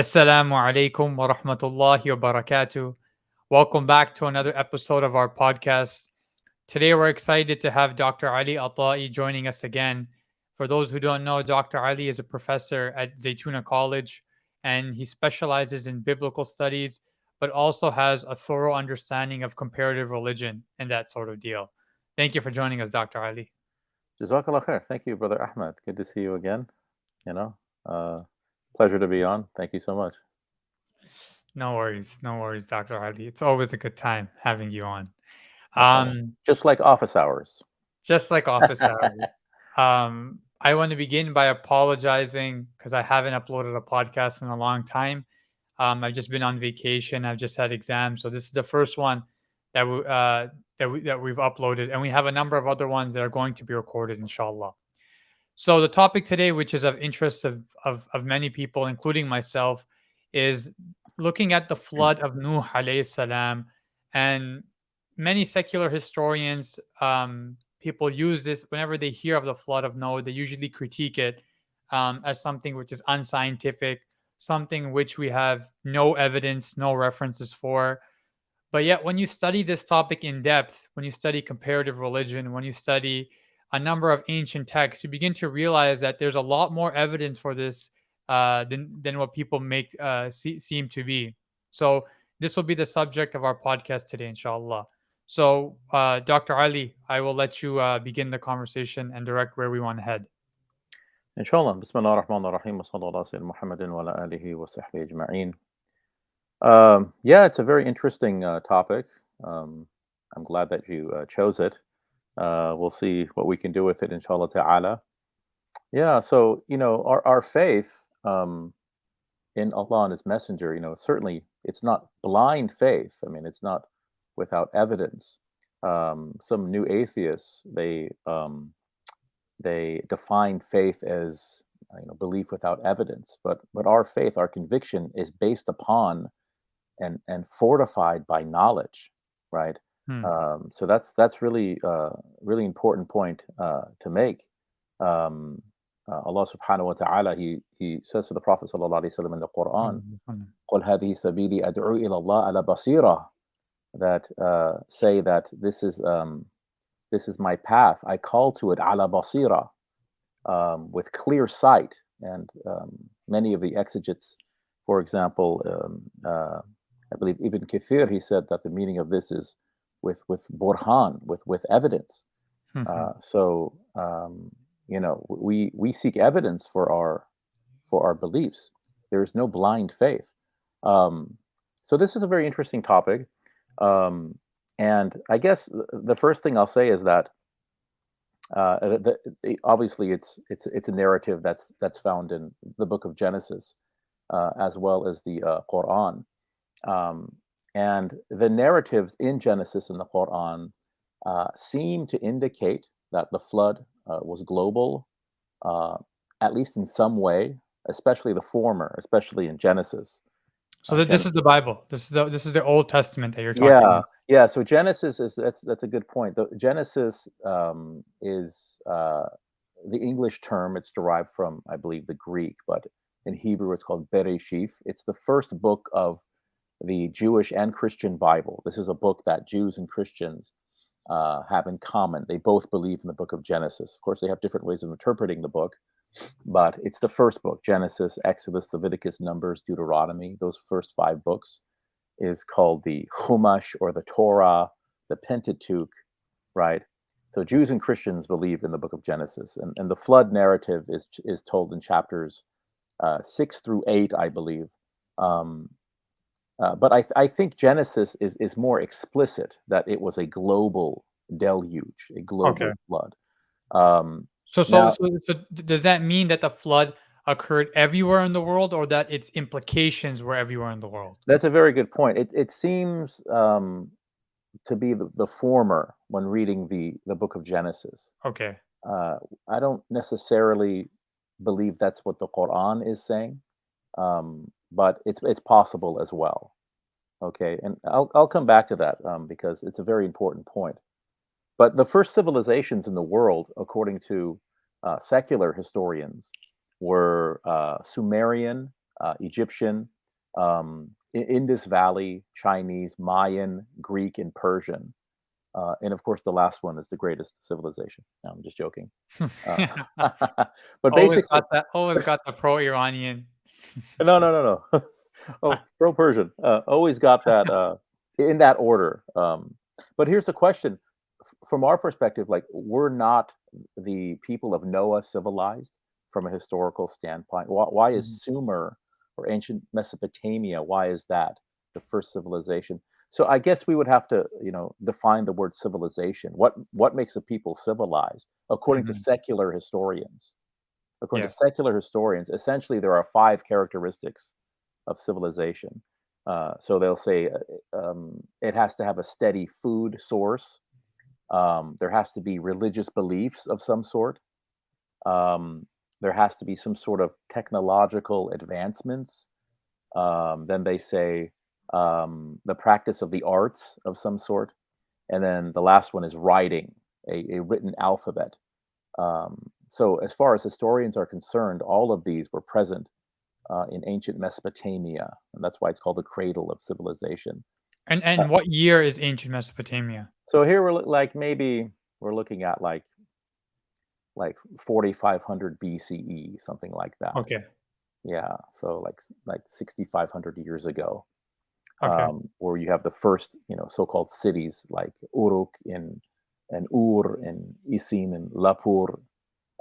Assalamu alaikum wa rahmatullahi wa barakatuh. Welcome back to another episode of our podcast. Today we're excited to have Dr. Ali Ataie joining us again. For those who don't know, Dr. Ali is a professor at Zaytuna College and he specializes in biblical studies, but also has a thorough understanding of comparative religion and that sort of deal. Thank you for joining us, Dr. Ali. Jazakallah khair. Thank you, Brother Ahmed. Good to see you again. You know, uh, pleasure to be on. Thank you so much. No worries. No worries, Dr. Hardy. It's always a good time having you on. Um, just like office hours. Just like office hours. Um, I want to begin by apologizing because I haven't uploaded a podcast in a long time. Um, I've just been on vacation. I've just had exams, so this is the first one that we, uh, that we that we've uploaded, and we have a number of other ones that are going to be recorded, inshallah. So the topic today, which is of interest of, of, of many people, including myself, is looking at the flood of Nuh alayhi salam. And many secular historians, um, people use this whenever they hear of the flood of Noah, they usually critique it um, as something which is unscientific, something which we have no evidence, no references for. But yet, when you study this topic in depth, when you study comparative religion, when you study a number of ancient texts, you begin to realize that there's a lot more evidence for this uh, than than what people make uh, see, seem to be. So this will be the subject of our podcast today, inshallah. So, uh, Dr. Ali, I will let you uh, begin the conversation and direct where we want to head. Inshallah. Bismillah ar-Rahman ar-Rahim. Wa sallallahu ala Muhammadin wa alihi wa sahbihi ajma'in. Um, yeah, it's a very interesting uh, topic. Um, I'm glad that you uh, chose it. Uh, we'll see what we can do with it, inshallah ta'ala. Yeah, so, you know, our, our faith um, in Allah and His Messenger, you know, certainly it's not blind faith. I mean, it's not without evidence. Um, some new atheists, they um, they define faith as you know belief without evidence, but but our faith, our conviction, is based upon and and fortified by knowledge, right? Hmm. Um, so that's that's really uh, really important point uh, to make. Um, uh, Allah Subhanahu wa Taala He He says to the Prophet Sallallahu Alaihi Wasallam in the Quran, "قل هذه سبيلي أدعو إلى الله على بصيرة." That uh, say that this is um, this is my path. I call to it ala basira, um, with clear sight. And um, many of the exegetes, for example, um, uh, I believe Ibn Kathir, he said that the meaning of this is with with burhan, with with evidence. Mm-hmm. Uh, so um, you know, we we seek evidence for our for our beliefs. There is no blind faith. Um, so this is a very interesting topic, um, and I guess the first thing I'll say is that uh, the, the, obviously it's it's it's a narrative that's that's found in the book of Genesis uh, as well as the uh, Quran. Um, and the narratives in Genesis and the Quran uh, seem to indicate that the flood uh, was global, uh, at least in some way, especially the former, especially in Genesis. So this Genesis. is the Bible. This is the this is the Old Testament that you're talking yeah, about. Yeah, So Genesis is that's that's a good point. The Genesis um, is uh, the English term. It's derived from, I believe, the Greek, but in Hebrew it's called Bereshith. It's the first book of the Jewish and Christian Bible. This is a book that Jews and Christians uh, have in common. They both believe in the book of Genesis. Of course, they have different ways of interpreting the book, but it's the first book Genesis, Exodus, Leviticus, Numbers, Deuteronomy. Those first five books is called the Chumash or the Torah, the Pentateuch, right? So Jews and Christians believe in the book of Genesis, and, and the flood narrative is is told in chapters uh, six through eight, I believe. Um, uh, but I, th- I think Genesis is, is more explicit that it was a global deluge, a global okay. flood. Um, so, so, now, so, so, does that mean that the flood occurred everywhere in the world, or that its implications were everywhere in the world? That's a very good point. It it seems um, to be the, the former when reading the the book of Genesis. Okay. Uh, I don't necessarily believe that's what the Quran is saying. Um, but it's it's possible as well. Okay, and I'll I'll come back to that um, because it's a very important point. But the first civilizations in the world, according to uh, secular historians, were uh, Sumerian, uh, Egyptian, um, Indus Valley, Chinese, Mayan, Greek, and Persian. Uh, and of course, the last one is the greatest civilization. No, I'm just joking. Uh, but always basically, got that. Always got the pro-Iranian. no, no, no, no. oh, pro Persian. Uh, always got that uh, in that order. Um, but here's the question: from our perspective, like we're not the people of Noah civilized from a historical standpoint. Why, why is Mhm. Sumer or ancient Mesopotamia? Why is that the first civilization? So I guess we would have to, you know, define the word civilization. What what makes a people civilized according to Mhm. secular historians? According Yeah. to secular historians, essentially there are five characteristics of civilization. Uh, so they'll say uh, um, it has to have a steady food source. Um, there has to be religious beliefs of some sort. Um, there has to be some sort of technological advancements. Um, then they say um, the practice of the arts of some sort. And then the last one is writing, a, a written alphabet. Um, so, as far as historians are concerned, all of these were present uh, in ancient Mesopotamia, and that's why it's called the cradle of civilization. And Uh, and what year is ancient Mesopotamia? so here we're like maybe we're looking at like like 4500 BCE, something like that. Okay. Yeah, so like like 6500 years ago, Okay. um, where you have the first you know so-called cities like Uruk in and Ur and Isin and Lapur,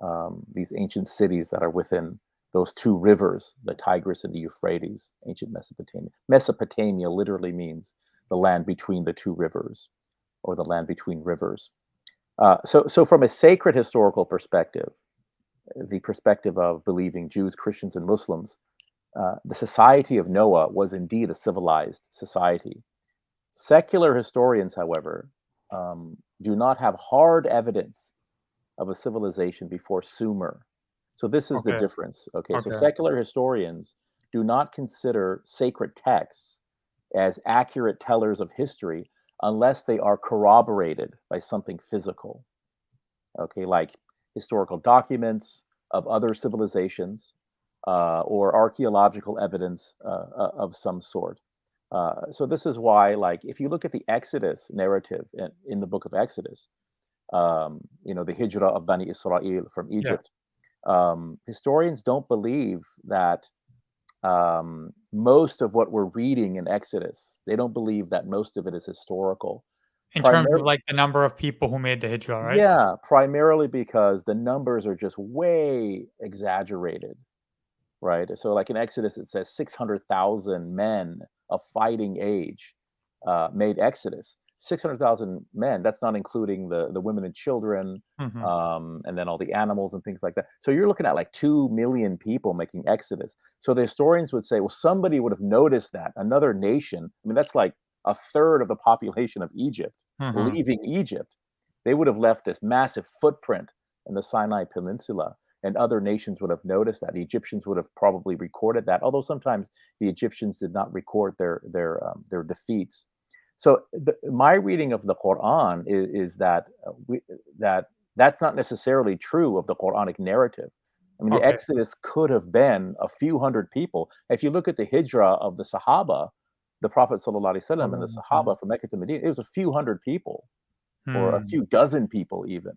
um, these ancient cities that are within those two rivers, the Tigris and the Euphrates, ancient Mesopotamia. Mesopotamia literally means the land between the two rivers, or the land between rivers. Uh, so, so from a sacred historical perspective, the perspective of believing Jews, Christians, and Muslims, uh, the society of Noah was indeed a civilized society. Secular historians, however, um, do not have hard evidence of a civilization before Sumer. So this is the difference. Okay, so secular historians do not consider sacred texts as accurate tellers of history unless they are corroborated by something physical. Okay, like historical documents of other civilizations uh, or archaeological evidence uh, uh, of some sort. Uh, so this is why, like, if you look at the Exodus narrative in, in the book of Exodus, um, you know, the hijrah of Bani Israel from Yeah. Egypt, um, historians don't believe that um, most of what we're reading in Exodus, they don't believe that most of it is historical. In terms of like the number of people who made the hijrah, right? Yeah, primarily because the numbers are just way exaggerated, right? So, like in Exodus, it says 600,000 men of fighting age uh, made Exodus. 600,000 men, that's not including the, the women and children, Mhm. um, and then all the animals and things like that. So, you're looking at like 2 million people making Exodus. So, the historians would say, well, somebody would have noticed that. Another nation, I mean, that's like a third of the population of Egypt Mhm. leaving Egypt, they would have left this massive footprint in the Sinai Peninsula, and other nations would have noticed that. The Egyptians would have probably recorded that, although sometimes the Egyptians did not record their their um, their defeats. So the, my reading of the Quran is, is that uh, we, that that's not necessarily true of the Quranic narrative. I mean, the Exodus could have been a few hundred people. If you look at the Hijrah of the Sahaba, the Prophet Sallallahu Alaihi Wasallam and the Mhm. Sahaba from Mecca to Medina, it was a few hundred people or a Hmm. few dozen people even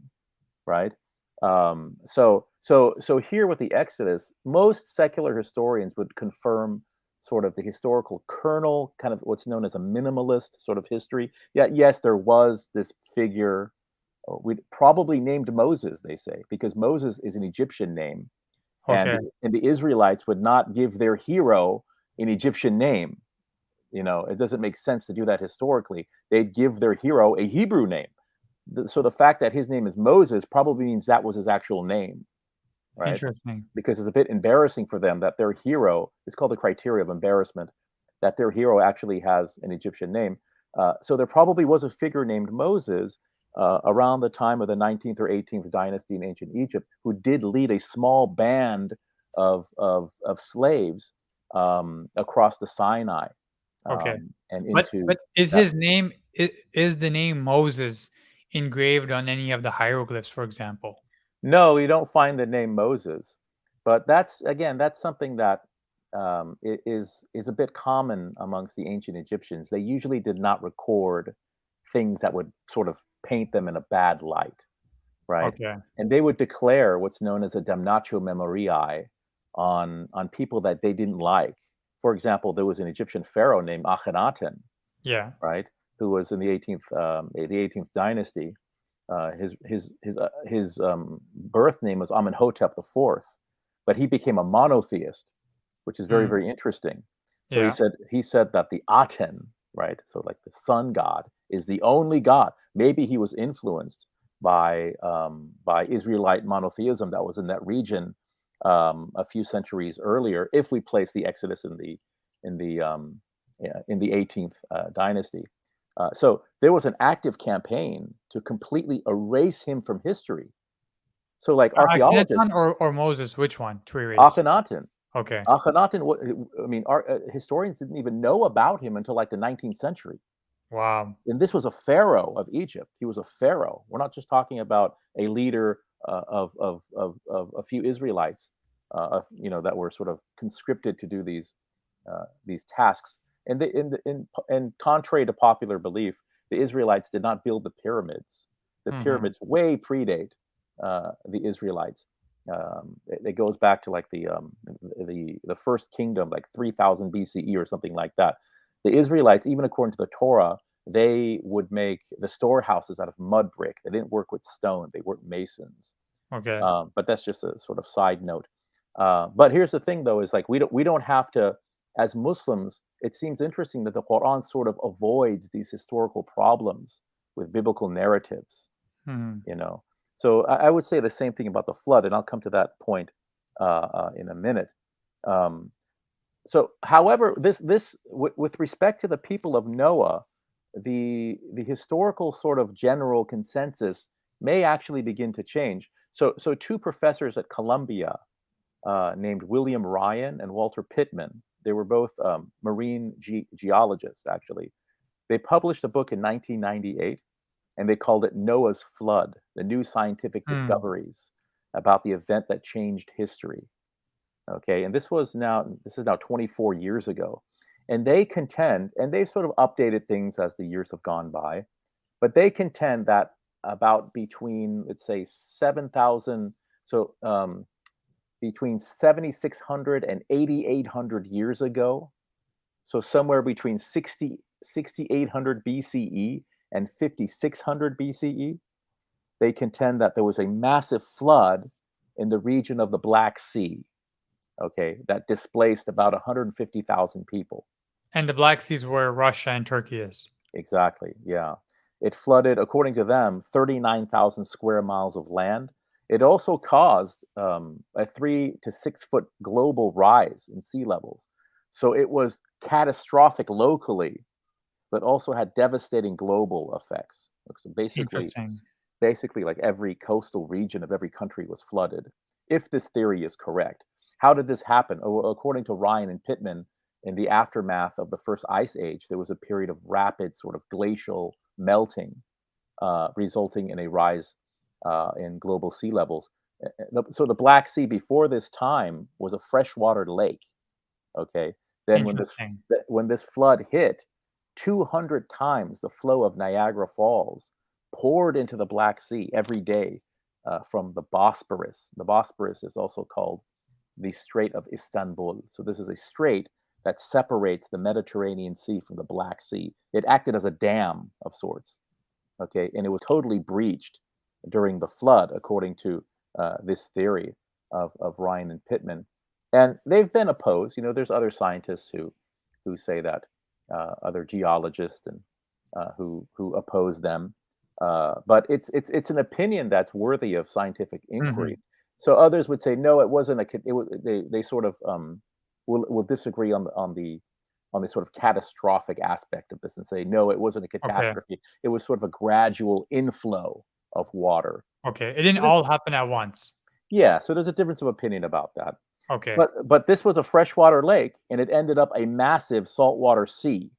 right um, so so so here with the exodus most secular historians would confirm sort of the historical kernel kind of what's known as a minimalist sort of history. Yeah yes there was this figure uh, we probably named moses they say because moses is an egyptian name and, Okay. and the israelites would not give their hero an egyptian name. You know it doesn't make sense to do that historically. They'd give their hero a hebrew name. The, so the fact that his name is Moses probably means that was his actual name, right? Interesting. Because it's a bit embarrassing for them that their hero it's called the criteria of embarrassment that their hero actually has an Egyptian name. Uh, so there probably was a figure named Moses uh, around the time of the 19th or 18th dynasty in ancient Egypt who did lead a small band of of, of slaves um, across the Sinai. Okay. um, and But into but is that- his name is, is the name Moses engraved on any of the hieroglyphs, for example? No, you don't find the name Moses. But that's again, that's something that um, is is a bit common amongst the ancient Egyptians. They usually did not record things that would sort of paint them in a bad light, right? Okay. And they would declare what's known as a damnatio memoriae on on people that they didn't like. For example, there was an Egyptian pharaoh named Akhenaten, Yeah. right, who was in the 18th um, the 18th dynasty. Uh, his his his uh, his um, birth name was Amenhotep the Fourth, but he became a monotheist, which is very Mm. very interesting. So Yeah. he said he said that the Aten, right, so like the sun god, is the only god. Maybe he was influenced by um, by Israelite monotheism that was in that region um, a few centuries earlier. If we place the Exodus in the in the um, yeah, in the 18th uh, dynasty, uh, so there was an active campaign to completely erase him from history. So, like archaeologists, Akhenaten or, or Moses, which one to erase? Akhenaten, Okay. Akhenaten. I mean, our, uh, historians didn't even know about him until like the 19th century. Wow. And this was a pharaoh of Egypt. He was a pharaoh. We're not just talking about a leader uh, of, of, of, of a few Israelites, uh, of- you know, that were sort of conscripted to do these uh, these tasks. And the, in, the, in and contrary to popular belief, the Israelites did not build the pyramids. The Mhm. pyramids way predate uh, the Israelites. Um, it, it goes back to like the um, the the first kingdom, like 3000 BCE or something like that. The Israelites, even according to the Torah, they would make the storehouses out of mud brick. They didn't work with stone; they weren't masons. Okay. Um, but that's just a sort of side note. Uh, but here's the thing, though: is like we don't we don't have to, as Muslims. It seems interesting that the Quran sort of avoids these historical problems with biblical narratives. Mhm. You know, so I, I would say the same thing about the flood, and I'll come to that point uh, uh, in a minute. Um, so, however, this this w- with respect to the people of Noah, the the historical sort of general consensus may actually begin to change. So, so two professors at Columbia, uh, named William Ryan and Walter Pitman, they were both um, marine ge- geologists. Actually, they published a book in 1998, and they called it Noah's Flood: The New Scientific Hmm. Discoveries about the event that changed history okay and this was now this is now 24 years ago and they contend and they've sort of updated things as the years have gone by but they contend that about between let's say 7000 so um, between 7600 and 8800 years ago so somewhere between 60 6800 bce and 5600 bce they contend that there was a massive flood in the region of the black sea okay, that displaced about 150,000 people. And the Black Sea is where Russia and Turkey is. Exactly, yeah. It flooded, according to them, 39,000 square miles of land. It also caused um, a three to six foot global rise in sea levels. So it was catastrophic locally, but also had devastating global effects. So basically, basically like every coastal region of every country was flooded if this theory is correct how did this happen Oh, according to ryan and pitman in the aftermath of the first ice age there was a period of rapid sort of glacial melting uh, resulting in a rise uh, in global sea levels uh, the- so the black sea before this time was a freshwater lake okay then when this when this flood hit 200 times the flow of Niagara Falls poured into the Black Sea every day uh, from the Bosporus. The Bosporus is also called the Strait of Istanbul. So, this is a strait that separates the Mediterranean Sea from the Black Sea. It acted as a dam of sorts, okay, and it was totally breached during the flood, according to uh, this theory of, of Ryan and Pitman. And they've been opposed. You know, there's other scientists who who say that uh, other geologists and uh, who who oppose them. Uh, but it's it's it's an opinion that's worthy of scientific inquiry. So others would say no, it wasn't a. It, they they sort of um, will will disagree on the on the on the sort of catastrophic aspect of this and say no, it wasn't a catastrophe. It was sort of a gradual inflow of water. Okay. It didn't all happen at once. Yeah, so there's a difference of opinion about that. Okay. But but this was a freshwater lake, and it ended up a massive saltwater sea.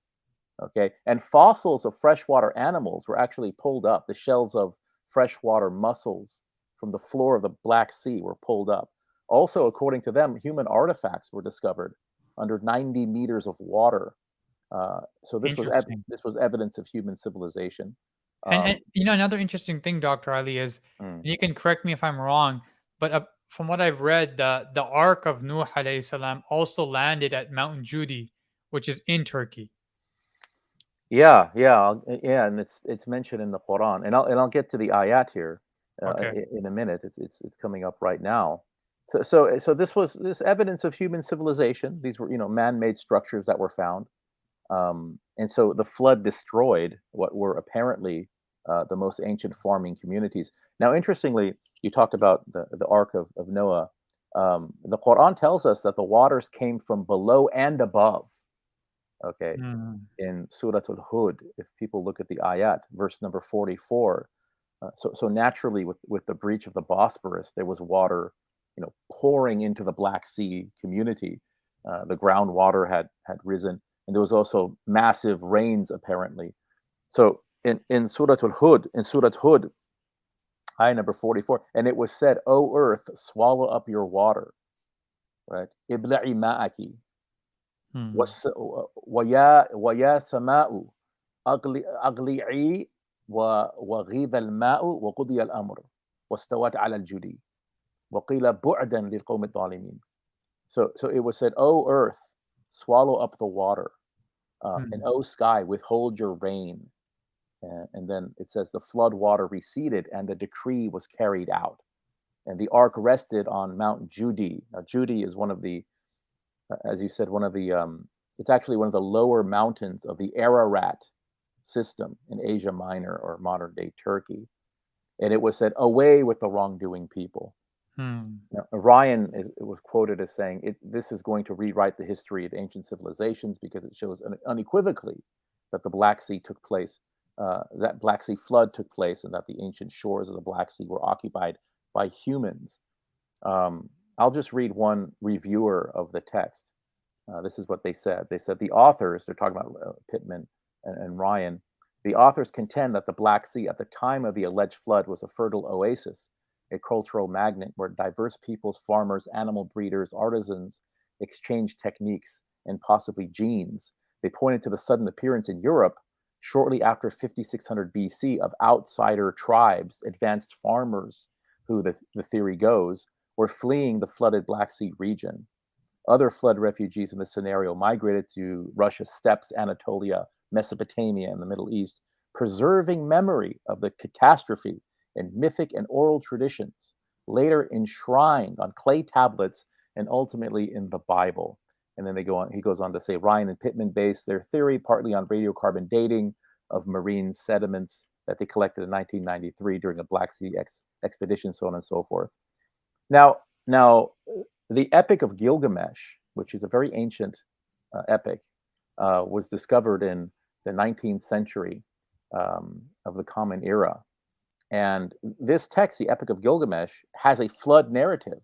Okay, and fossils of freshwater animals were actually pulled up. The shells of freshwater mussels from the floor of the Black Sea were pulled up. Also, according to them, human artifacts were discovered under 90 meters of water. Uh, so this was ev- this was evidence of human civilization. And, Um, and you know another interesting thing, Doctor Ali, is mm, and you can correct me if I'm wrong, but uh, from what I've read, the the Ark of Nuh alayhi salam also landed at Mount Judi, which is in Turkey. yeah, yeah, uh, yeah, and it's it's mentioned in the Quran, and I'll and I'll get to the ayat here uh, Okay. i- in a minute. It's it's it's coming up right now. So so so this was this evidence of human civilization. These were you know man-made structures that were found, um, and so the flood destroyed what were apparently uh, the most ancient farming communities. Now, interestingly, you talked about the the Ark of of Noah. Um, the Quran tells us that the waters came from below and above. Okay, Mm, in Surah Al-Hud, if people look at the ayat, verse number 44. Uh, so, so naturally, with, with the breach of the Bosporus, there was water, you know, pouring into the Black Sea community. Uh, the groundwater had had risen, and there was also massive rains, apparently. So, in in Surah Al-Hud, in Surah Hud, ayah number 44, and it was said, "O earth, swallow up your water." Right? Ibla'i ma'aki. mm, والس... ويا ويا سماء أغلي... أغلعي و... وغيض الماء وقضي الأمر واستوت على الجودي وقيل بعدا للقوم الظالمين so so it was said O earth swallow up the water um, and mm, O sky withhold your rain and, and then it says the flood water receded and the decree was carried out and the ark rested on Mount Judi now Judi is one of the uh, as you said, one of the um, it's actually one of the lower mountains of the Ararat system in Asia Minor or modern day Turkey. And it was said, away with the wrongdoing people. mm. Now, Ryan is, it was quoted as saying, it, this is going to rewrite the history of ancient civilizations because it shows unequivocally that the Black Sea took place, uh, that Black Sea flood took place, and that the ancient shores of the Black Sea were occupied by humans. Um, I'll just read one reviewer of the text. Uh, this is what they said. They said the authors, they're talking about uh, Pitman and, and Ryan, the authors contend that the Black Sea at the time of the alleged flood was a fertile oasis, a cultural magnet where diverse peoples, farmers, animal breeders, artisans exchanged techniques and possibly genes. They pointed to the sudden appearance in Europe shortly after 5600 BC of outsider tribes, advanced farmers, who the, the theory goes, were fleeing the flooded Black Sea region. Other flood refugees in the scenario migrated to Russia's steppes, Anatolia, Mesopotamia, and the Middle East, preserving memory of the catastrophe in mythic and oral traditions, later enshrined on clay tablets and ultimately in the Bible. And then they go on, he goes on to say Ryan and Pitman based their theory partly on radiocarbon dating of marine sediments that they collected in 1993 during a Black Sea ex- expedition, so on and so forth. Now, now, the Epic of Gilgamesh, which is a very ancient uh, epic, uh, was discovered in the 19th century um, of the Common Era. And this text, the Epic of Gilgamesh, has a flood narrative,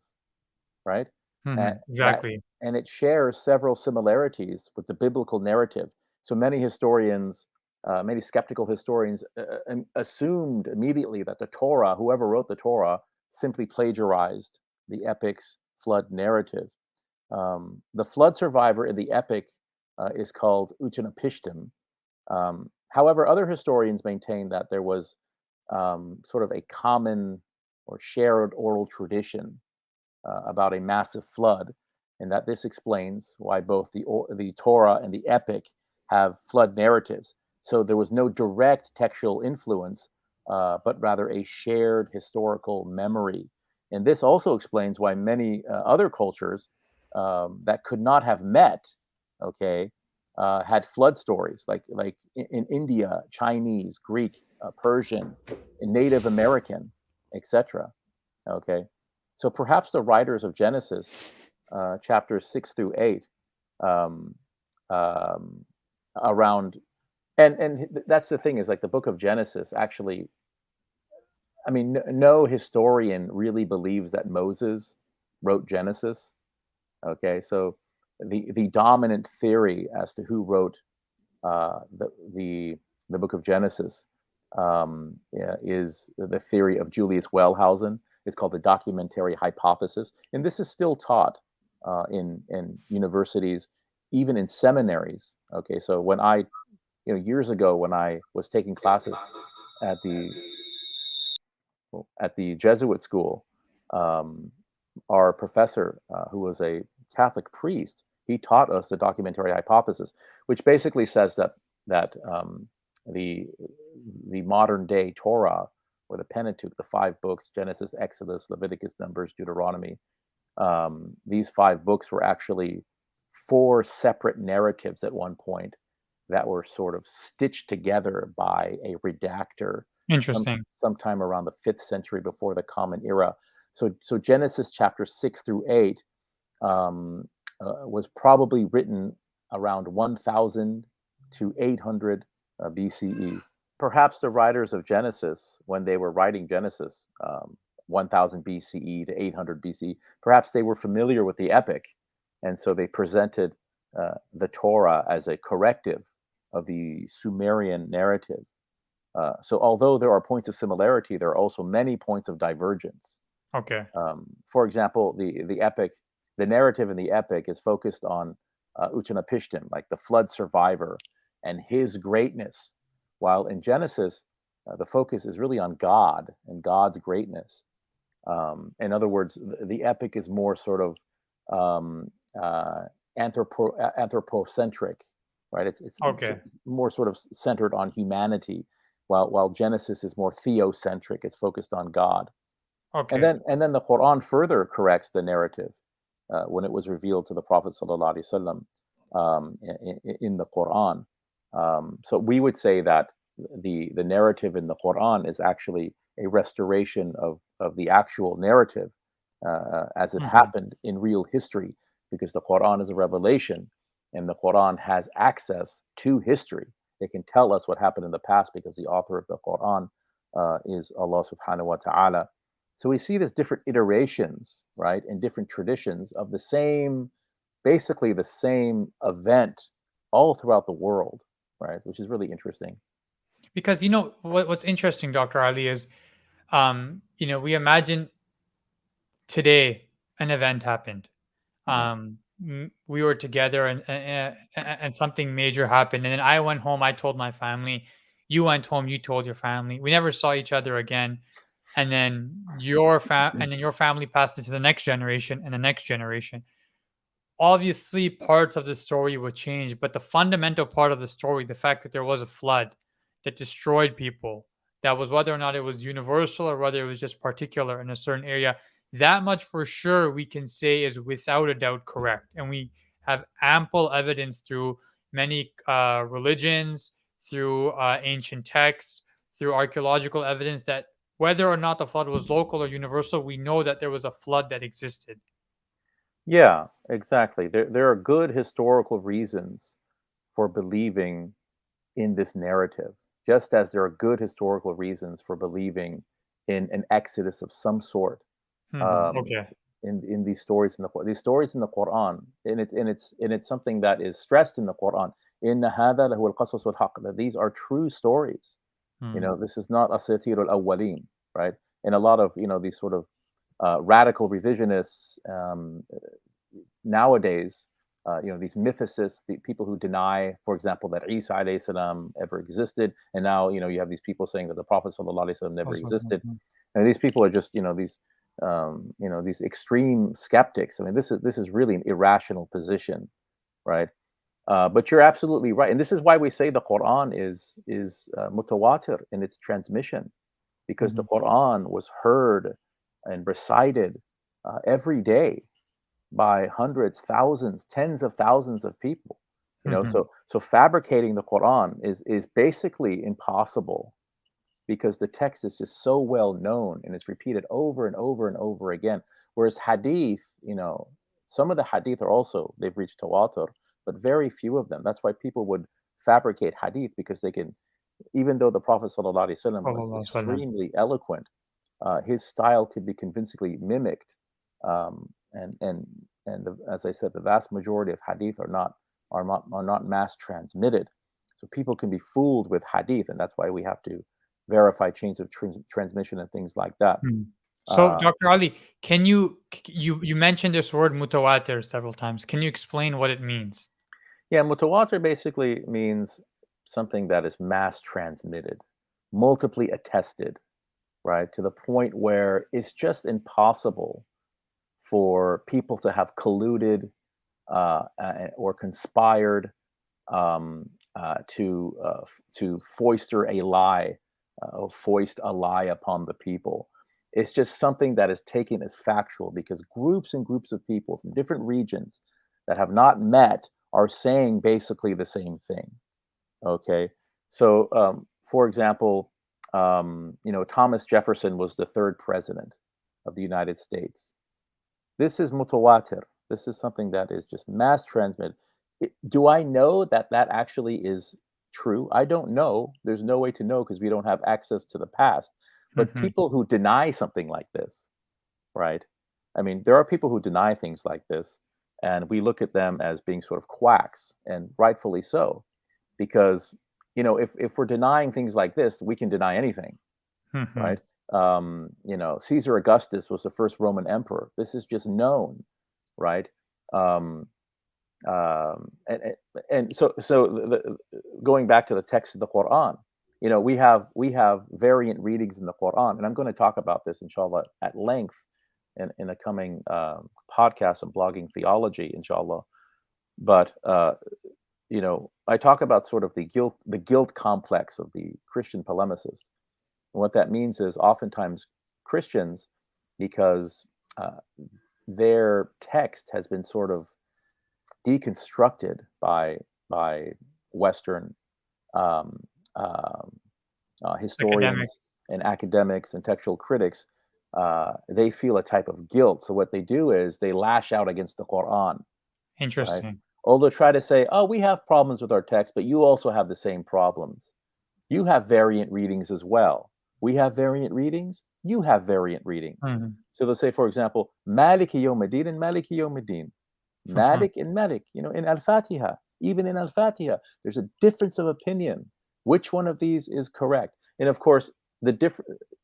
right? Mhm, that- Exactly. And it shares several similarities with the biblical narrative. So many historians, uh, many skeptical historians, uh, um, assumed immediately that the Torah, whoever wrote the Torah, simply plagiarized the epic's flood narrative. Um, the flood survivor in the epic uh, is called Utnapishtim. Um, however, other historians maintain that there was um, sort of a common or shared oral tradition uh, about a massive flood, and that this explains why both the the Torah and the epic have flood narratives. So there was no direct textual influence, uh, but rather a shared historical memory. And this also explains why many uh, other cultures um, that could not have met, okay, uh, had flood stories like like in, in India, Chinese, Greek, uh, Persian, Native American, etc. Okay, so perhaps the writers of Genesis, uh, chapters six through eight, um, um, around, and and that's the thing is like the book of Genesis actually. I mean, no historian really believes that Moses wrote Genesis. Okay, so the the dominant theory as to who wrote uh, the the the book of Genesis um, yeah, is the theory of Julius Wellhausen. It's called the documentary hypothesis, and this is still taught uh, in in universities, even in seminaries. Okay, so when I, you know, years ago when I was taking classes at the at the Jesuit school, um, our professor, uh, who was a Catholic priest, he taught us the documentary hypothesis, which basically says that that um, the the modern day Torah or the Pentateuch, the five books Genesis, Exodus, Leviticus, Numbers, Deuteronomy. Um, these five books were actually four separate narratives at one point that were sort of stitched together by a redactor. Interesting. Some, sometime around the fifth century before the Common Era. So, so Genesis chapter six through eight um, uh, was probably written around 1000 to 800 uh, BCE perhaps the writers of Genesis, when they were writing Genesis, um, 1000 BCE to 800 BCE, perhaps they were familiar with the epic. And so they presented uh, the Torah as a corrective of the Sumerian narrative. Uh, so although there are points of similarity, there are also many points of divergence. Okay. Um, for example, the, the epic, the narrative in the epic is focused on uh, Utnapishtim, like the flood survivor and his greatness while in Genesis, uh, the focus is really on God and God's greatness. Um, in other words, the, the, epic is more sort of um, uh, anthropo- anthropocentric, right? It's, it's, okay. it's, more sort of centered on humanity, while while Genesis is more theocentric. It's focused on God. Okay. And then and then the Quran further corrects the narrative uh, when it was revealed to the Prophet sallallahu alaihi wasallam um, in, in the Quran. Um, so we would say that the the narrative in the Quran is actually a restoration of of the actual narrative uh, as it mm-hmm. happened in real history, because the Quran is a revelation, and the Quran has access to history. It can tell us what happened in the past because the author of the Quran uh, is Allah Subhanahu wa Taala. So we see this different iterations, right, and different traditions of the same, basically the same event all throughout the world right? Which is really interesting. Because you know what, what's interesting, Dr. Ali, is um, you know, we imagine today an event happened. Mm-hmm. Um, we were together and, and and something major happened, and then I went home. I told my family. You went home. You told your family. We never saw each other again. And then your fam and then your family passed into the next generation and the next generation obviously parts of the story would change, but the fundamental part of the story, the fact that there was a flood that destroyed people, that was whether or not it was universal or whether it was just particular in a certain area, that much for sure we can say is without a doubt correct. And we have ample evidence through many uh, religions, through uh, ancient texts, through archaeological evidence that whether or not the flood was local or universal, we know that there was a flood that existed. Yeah, exactly. There there are good historical reasons for believing in this narrative, just as there are good historical reasons for believing in an exodus of some sort. Hmm, um, okay. In in these stories in the these stories in the Quran, and it's and it's and it's something that is stressed in the Quran. In هذا لهو القصص والحق. That these are true stories. Hmm. You know, this is not asatir al-awwalin, right? And a lot of you know these sort of uh, radical revisionists um, nowadays, uh, you know, these mythicists, the people who deny, for example, that Isa salam ever existed, and now you know you have these people saying that the Prophet sallallahu sallam never existed, and these people are just you know these um, you know these extreme skeptics. I mean, this is this is really an irrational position, right? Uh, but you're absolutely right, and this is why we say the Quran is is uh, mutawatir in its transmission, because mm-hmm. the Quran was heard and recited uh, every day by hundreds, thousands, tens of thousands of people. You know, mm-hmm. so so fabricating the Quran is is basically impossible because the text is just so well known and it's repeated over and over and over again. Whereas hadith, you know, some of the hadith are also they've reached tawatur, but very few of them. That's why people would fabricate hadith because they can, even though the Prophet sallallahu alaihi wasallam was extremely eloquent, uh, his style could be convincingly mimicked, um, and and and the, as I said, the vast majority of hadith are not are not are not mass transmitted, so people can be fooled with hadith, and that's why we have to verify chains of trans- transmission and things like that. Mm. So, Uh, Dr. Ali, can you you you mentioned this word mutawatir several times. Can you explain what it means? yeah, mutawatir basically means something that is mass transmitted, multiply attested, right? To the point where it's just impossible for people to have colluded uh, or conspired um, uh, to uh, to foister a lie, uh, foist a lie upon the people. It's just something that is taken as factual because groups and groups of people from different regions that have not met are saying basically the same thing. Okay, so um, for example, um, you know Thomas Jefferson was the third president of the United States. This is mutawatir. This is something that is just mass transmitted. It- do I know that that actually is true? I don't know. There's no way to know because we don't have access to the past. But Mhm. people who deny something like this, right? I mean, there are people who deny things like this, and we look at them as being sort of quacks, and rightfully so, because you know, if if we're denying things like this, we can deny anything Mhm. right? Um, you know, Caesar Augustus was the first Roman emperor. This is just known, right? Um, um, and, and so so the, going back to the text of the Quran, you know, we have we have variant readings in the Quran, and I'm going to talk about this, inshallah, at length in in a coming um, podcast on blogging theology, inshallah. But uh, you know, I talk about sort of the guilt the guilt complex of the Christian polemicist. And what that means is oftentimes Christians, because uh, their text has been sort of deconstructed by by Western um, um, uh, historians Academic. and academics and textual critics, uh, they feel a type of guilt. So what they do is they lash out against the Quran Interesting. or they'll try to say, "Oh, we have problems with our text, but you also have the same problems. You have variant readings as well. We have variant readings. You have variant readings." Mhm. So let's say, for example, Maliki Yawmiddin and Maliki Yawmiddin. Malik and Malik, you know, in Al Fatiha, even in Al Fatiha, there's a difference of opinion. Which one of these is correct? And of course, the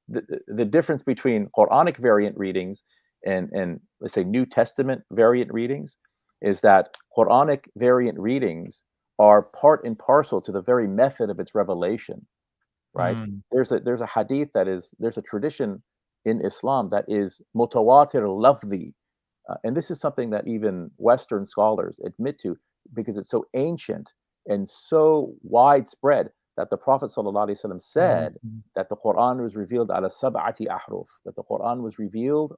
the, the- the difference between Quranic variant readings and and let's say New Testament variant readings is that Quranic variant readings are part and parcel to the very method of its revelation, right? Mm. there's a there's a hadith that is there's a tradition in Islam that is mutawatir lafzi, uh, and this is something that even Western scholars admit to because it's so ancient and so widespread that the Prophet ﷺ said Mhm. that the Quran was revealed ala sab'ati ahruf, that the Quran was revealed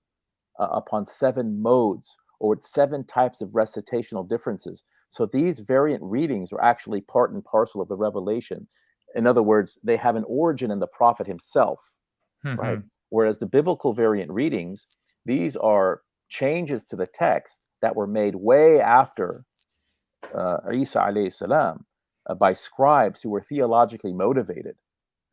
uh, upon seven modes or with seven types of recitational differences. So these variant readings are actually part and parcel of the revelation. In other words, they have an origin in the Prophet himself, right? Mhm. Whereas the biblical variant readings, these are changes to the text that were made way after uh, Isa alayhi salam uh, by scribes who were theologically motivated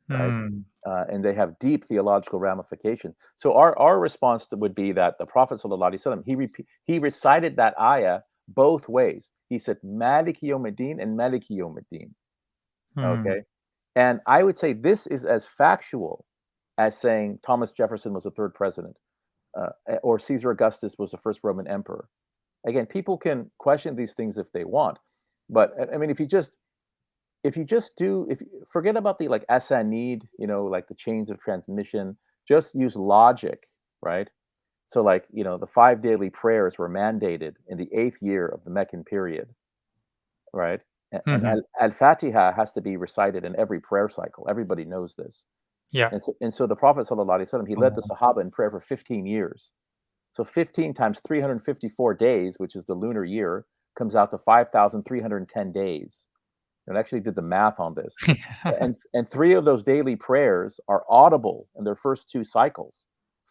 right? Mm. uh, and they have deep theological ramifications. So our, our response would be that the Prophet ﷺ, he repe- he recited that ayah both ways. He said Maliki Yawmiddin and Maliki Yawmiddin. Mm. Okay, and I would say this is as factual as saying Thomas Jefferson was the third president, uh, eh, or Caesar Augustus was the first Roman emperor. Again, people can question these things if they want, but I- mean, if you just if you just do if forget about the like asanid you know like the chains of transmission just use logic right so like you know the five daily prayers were mandated in the eighth year of the meccan period right A- and mm-hmm. al- al-fatiha has to be recited in every prayer cycle. Everybody knows this. Yeah. and so, and so the prophet ﷺ, he led the mm-hmm. sahaba in prayer for 15 years. So 15 times 354 days which is the lunar year comes out to 5310 days. And I actually did the math on this. And and three of those daily prayers are audible in their first two cycles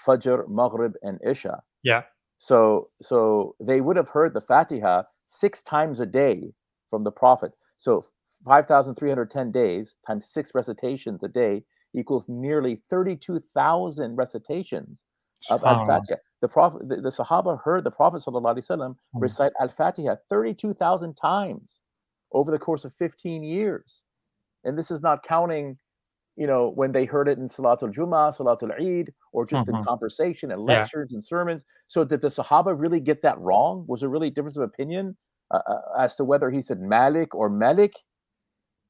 fajr maghrib and isha. Yeah. so so they would have heard the fatiha six times a day from the prophet so 5310 days times six recitations a day equals nearly 32000 recitations of SubhanAllah. al-fatiha the prophet the, the sahaba heard the prophet sallallahu alaihi wasallam Mm. recite al-fatiha 32000 times over the course of 15 years and this is not counting you know, when they heard it in Salatul Jummah, Salatul Eid, or just in Mhm. conversation and Yeah. lectures and sermons. So did the Sahaba really get that wrong? Was there really a difference of opinion uh, uh, as to whether he said Malik or Malik.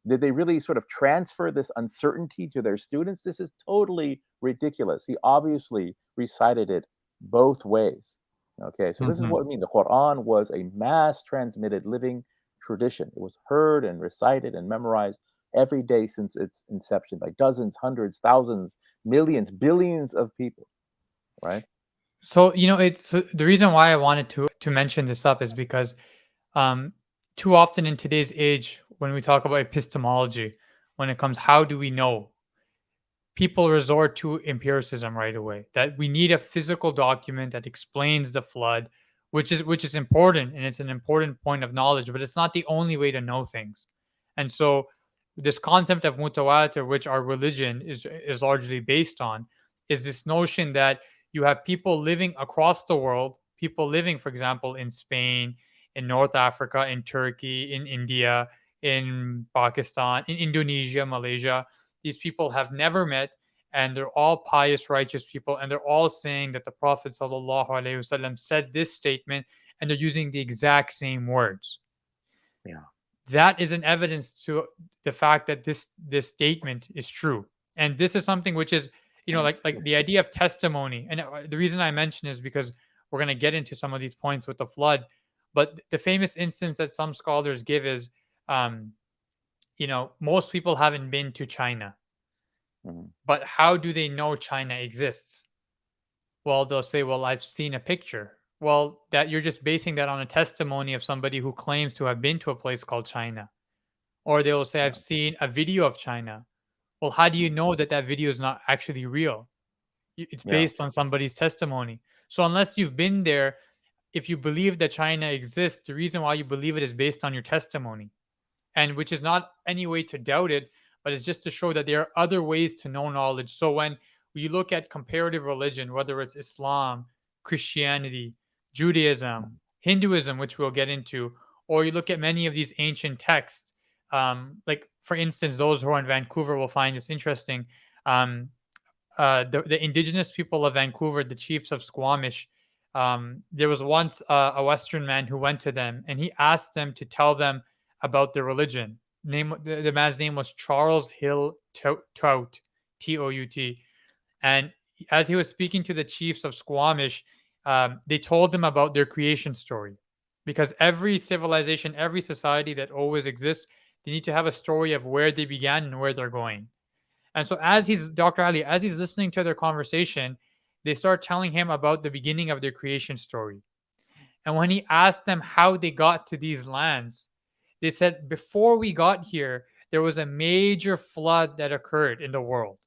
Did they really sort of transfer this uncertainty to their students? This is totally ridiculous. He obviously recited it both ways. Okay, so this is Mhm. what I mean. The Quran was a mass transmitted living tradition. It was heard and recited and memorized every day since its inception by dozens, hundreds, thousands, millions, billions of people, right? So, you know, it's the reason why I wanted to to mention this up is because um too often in today's age when we talk about epistemology, when it comes how do we know? People resort to empiricism right away. That we need a physical document that explains the flood, which is which is important and it's an important point of knowledge, but it's not the only way to know things. And so this concept of mutawatir, which our religion is is largely based on, is this notion that you have people living across the world, people living, for example, in Spain, in North Africa, in Turkey, in India, in Pakistan, in Indonesia, Malaysia. These people have never met, and they're all pious, righteous people, and they're all saying that the Prophet sallallahu alaihi wasallam said this statement, and they're using the exact same words. Yeah. That is an evidence to the fact that this this statement is true, and this is something which is you know like like the idea of testimony and uh, the reason i mention is because we're going to get into some of these points with the flood but the famous instance that some scholars give is um you know most people haven't been to china. Mhm. but how do they know china exists? Well they'll say well i've seen a picture. Well that you're just basing that on a testimony of somebody who claims to have been to a place called china. Or they will say i've Yeah. seen a video of china. Well how do you know that that video is not actually real? It's Yeah. based on somebody's testimony. So unless you've been there if you believe that china exists the reason why you believe it is based on your testimony. And which is not any way to doubt it but it's just to show that there are other ways to know knowledge. So when you look at comparative religion whether it's islam christianity judaism hinduism which we'll get into or you look at many of these ancient texts um, like for instance those who are in vancouver will find this interesting. Um, uh, the, the indigenous people of vancouver the chiefs of squamish um, there was once uh, a western man who went to them and he asked them to tell them about their religion. Name the, the man's name was charles hill Tout, Tout, t-o-u-t and as he was speaking to the chiefs of squamish um, they told him about their creation story. Because every civilization every society that always exists they need to have a story of where they began and where they're going. And so as he's dr ali as he's listening to their conversation they start telling him about the beginning of their creation story. And when he asked them how they got to these lands they said before we got here there was a major flood that occurred in the world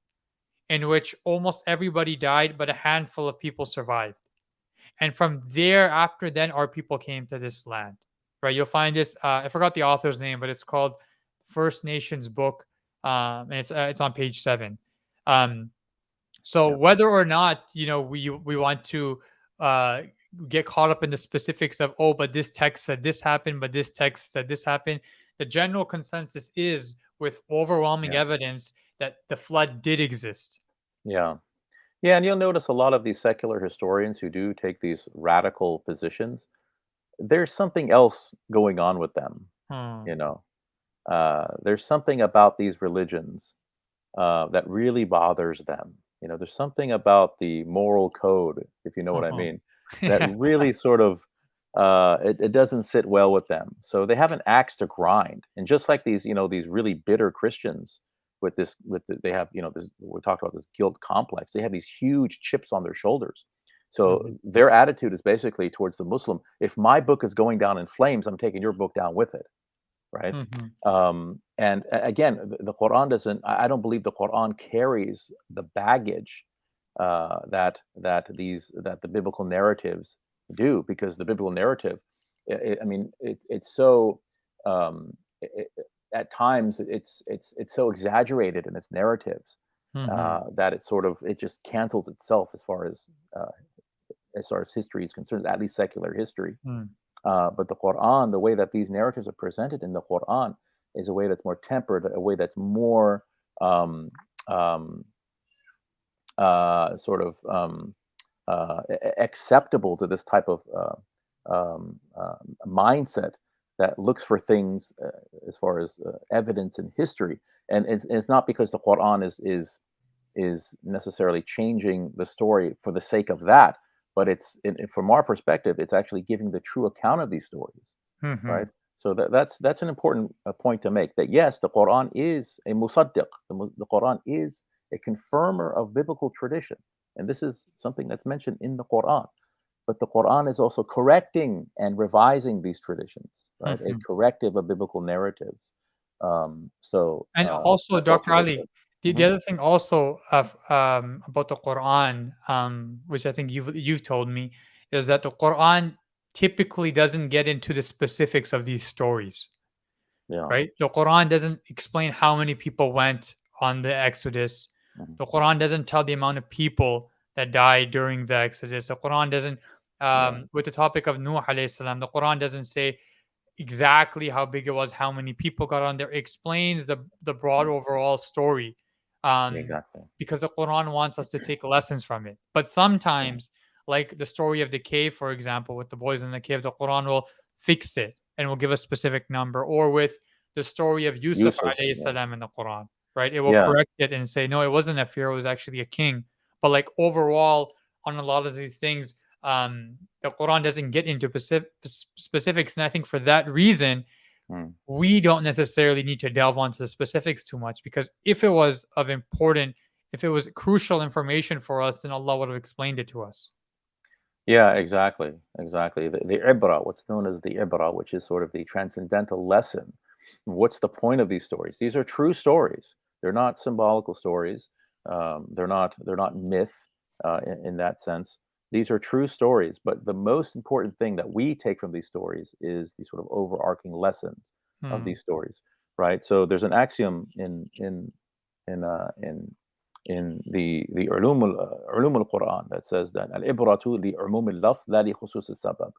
in which almost everybody died but a handful of people survived. And from there after then our people came to this land. Right? You'll find this uh, i forgot the author's name but it's called first nations book um, and it's uh, it's on page seven. Um, so Yeah. whether or not you know we we want to uh, get caught up in the specifics of oh but this text said this happened but this text said this happened the general consensus is with overwhelming Yeah. evidence that the flood did exist Yeah. Yeah, and you'll notice a lot of these secular historians who do take these radical positions, there's something else going on with them, Hmm. you know. Uh, there's something about these religions uh, that really bothers them. You know, there's something about the moral code, if you know what I Uh-huh. mean, that really sort of uh, it, it doesn't sit well with them. So they have an axe to grind, and just like these, you know, these really bitter Christians with this, with the, they have, you know, this we talked about this guilt complex. They have these huge chips on their shoulders. So Mhm. their attitude is basically towards the Muslim: if my book is going down in flames, I'm taking your book down with it, right? Mhm. um, and again the, the quran doesn't i don't believe the quran carries the baggage uh, that that these that the biblical narratives do because the biblical narrative i i I mean it's it's so um, i i at times it's it's it's so exaggerated in its narratives Mhm. uh, that it sort of it just cancels itself as far as uh, as far as history is concerned at least secular history Mm. Uh, but the Quran, the way that these narratives are presented in the Quran, is a way that's more tempered, a way that's more um, um, uh, sort of um, uh, acceptable to this type of uh, um, uh, mindset that looks for things as far as evidence in history, and it's, it's not because the Quran is is is necessarily changing the story for the sake of that, but it's it, from our perspective, it's actually giving the true account of these stories, Mhm. right? So that, that's that's an important uh, point to make. That yes, the Quran is a musaddiq. The, the Quran is a confirmer of biblical tradition, and this is something that's mentioned in the Quran. But the Quran is also correcting and revising these traditions, right? A Mhm. corrective of biblical narratives. Um, so And uh, also, Dr. Ali. The, the Mhm. other thing also of um, about the Quran, um, which I think you've you've told me, is that the Quran typically doesn't get into the specifics of these stories, Yeah. right? The Quran doesn't explain how many people went on the Exodus. Mhm. The Quran doesn't tell the amount of people that died during the Exodus. The Quran doesn't, Yeah. um, with the topic of Nuh alayhi salam, the Quran doesn't say exactly how big it was, how many people got on there. It explains the the broad overall story. Um, Exactly. because the Quran wants us to take lessons from it. But sometimes, like the story of the cave, for example, with the boys in the cave, the Quran will fix it and will give a specific number. Or with the story of Yusuf Yusuf, alayhi yeah. in the Quran, right? It will Yeah. correct it and say, no, it wasn't a pharaoh, it was actually a king. But like overall, on a lot of these things, um, the Quran doesn't get into specific, specifics. And I think for that reason, Mm. we don't necessarily need to delve onto the specifics too much because if it was of important, if it was crucial information for us, then Allah would have explained it to us. Yeah, exactly, exactly. The, the ibra, what's known as the ibra, which is sort of the transcendental lesson. What's the point of these stories? These are true stories. They're not symbolical stories. Um, they're not. They're not myth uh, in, in that sense. These are true stories. But the most important thing that we take from these stories is the sort of overarching lessons of Hmm. these stories, right? So there's an axiom in in in uh, in in the the ulum al uh, al-Quran that says that al-ibratu li umum al-lafz la li khusus al-sabab,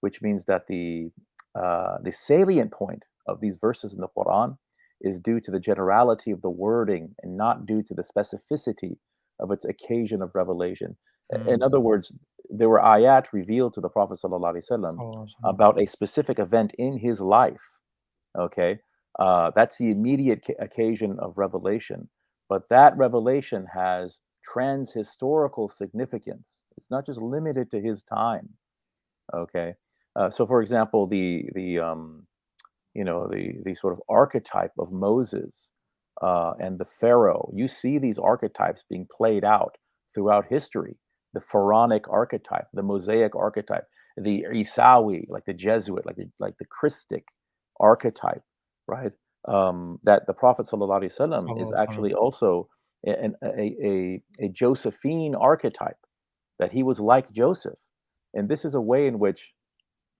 which means that the uh, the salient point of these verses in the Quran is due to the generality of the wording and not due to the specificity of its occasion of revelation. I- In other words, there were ayat revealed to the Prophet sallallahu alaihi wasallam Oh, about a specific event in his life. Okay, uh, that's the immediate ca- occasion of revelation. But that revelation has transhistorical significance. It's not just limited to his time. Okay, uh, so for example, the the um, you know the the sort of archetype of Moses uh, and the Pharaoh. You see these archetypes being played out throughout history. The pharaonic archetype, the Mosaic archetype, the Isawi, like the Jesuit, like the, like the Christic archetype, right? Um, that the Prophet wasallam is actually also a, an- a, a, a Josephine archetype, that he was like Joseph, and this is a way in which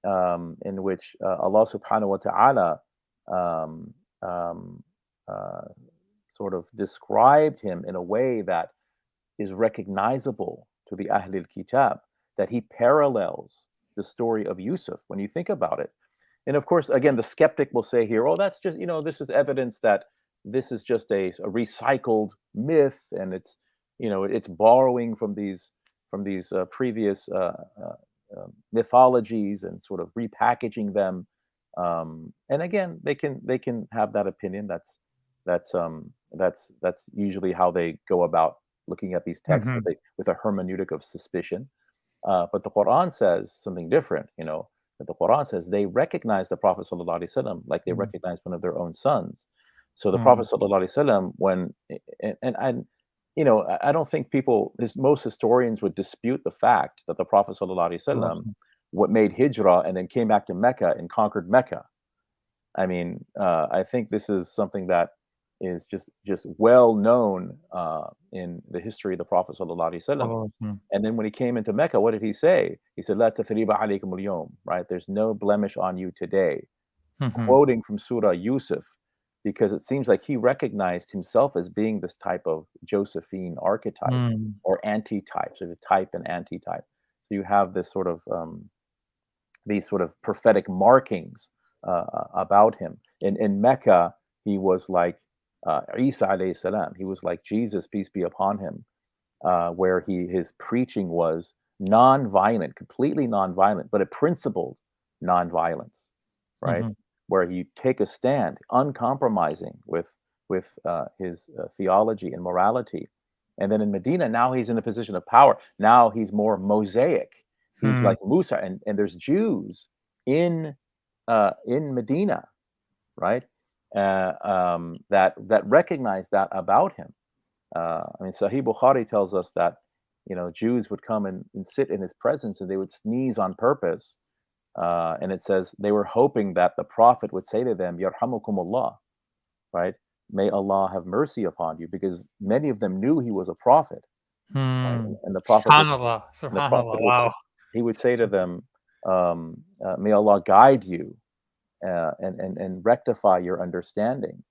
um, in which uh, Allah Subhanahu wa Taala um, um, uh, sort of described him in a way that is recognizable to the Ahl al Kitab, that he parallels the story of Yusuf when you think about it. And of course, again, the skeptic will say here, "Oh, that's just you know, this is evidence that this is just a, a recycled myth, and it's you know, it's borrowing from these from these uh, previous uh, uh, uh, mythologies and sort of repackaging them." Um, and again, they can they can have that opinion. That's that's um, that's that's usually how they go about looking at these texts with Mhm. a, with a hermeneutic of suspicion. Uh, but the Quran says something different. You know, that the Quran says they recognize the Prophet sallallahu alaihi wasallam like they Mm. recognize one of their own sons. So the Mm. Prophet sallallahu alaihi wasallam, when and and, and you know, I don't think people, his, most historians would dispute the fact that the Prophet sallallahu alaihi wasallam Awesome. what made hijrah and then came back to Mecca and conquered Mecca. I mean, uh, I think this is something that is just just well known uh, in the history of the Prophet sallallahu. Awesome. And then when he came into Mecca, what did he say? He said, "La tathriba alaykum al-yawm," right? There's no blemish on you today. Mhm. Quoting from Surah Yusuf, because it seems like he recognized himself as being this type of Josephine archetype Mm. or anti-type, so the type and anti-type. So you have this sort of um, these sort of prophetic markings uh, about him. In in Mecca, he was like uh, Isa alayhi salam. He was like Jesus, peace be upon him, uh, where he his preaching was non-violent, completely non-violent, but a principled non-violence, right? hmm Where you take a stand, uncompromising with with uh, his uh, theology and morality. And then in Medina, now he's in a position of power. Now he's more mosaic. He's Hmm. like Musa, and, and there's Jews in uh, in Medina, right? Uh, um, that that recognize that about him. Uh, I mean, Sahih Bukhari tells us that you know Jews would come and, and sit in his presence, and they would sneeze on purpose. Uh, and it says they were hoping that the Prophet would say to them, "Yarhamukumullah," right? May Allah have mercy upon you, because many of them knew he was a prophet. Hmm. And, and the Prophet would, Subhanallah. the Prophet Subhanallah. would say, he would say to them, um, uh, "May Allah guide you uh, and, and and rectify your understanding,"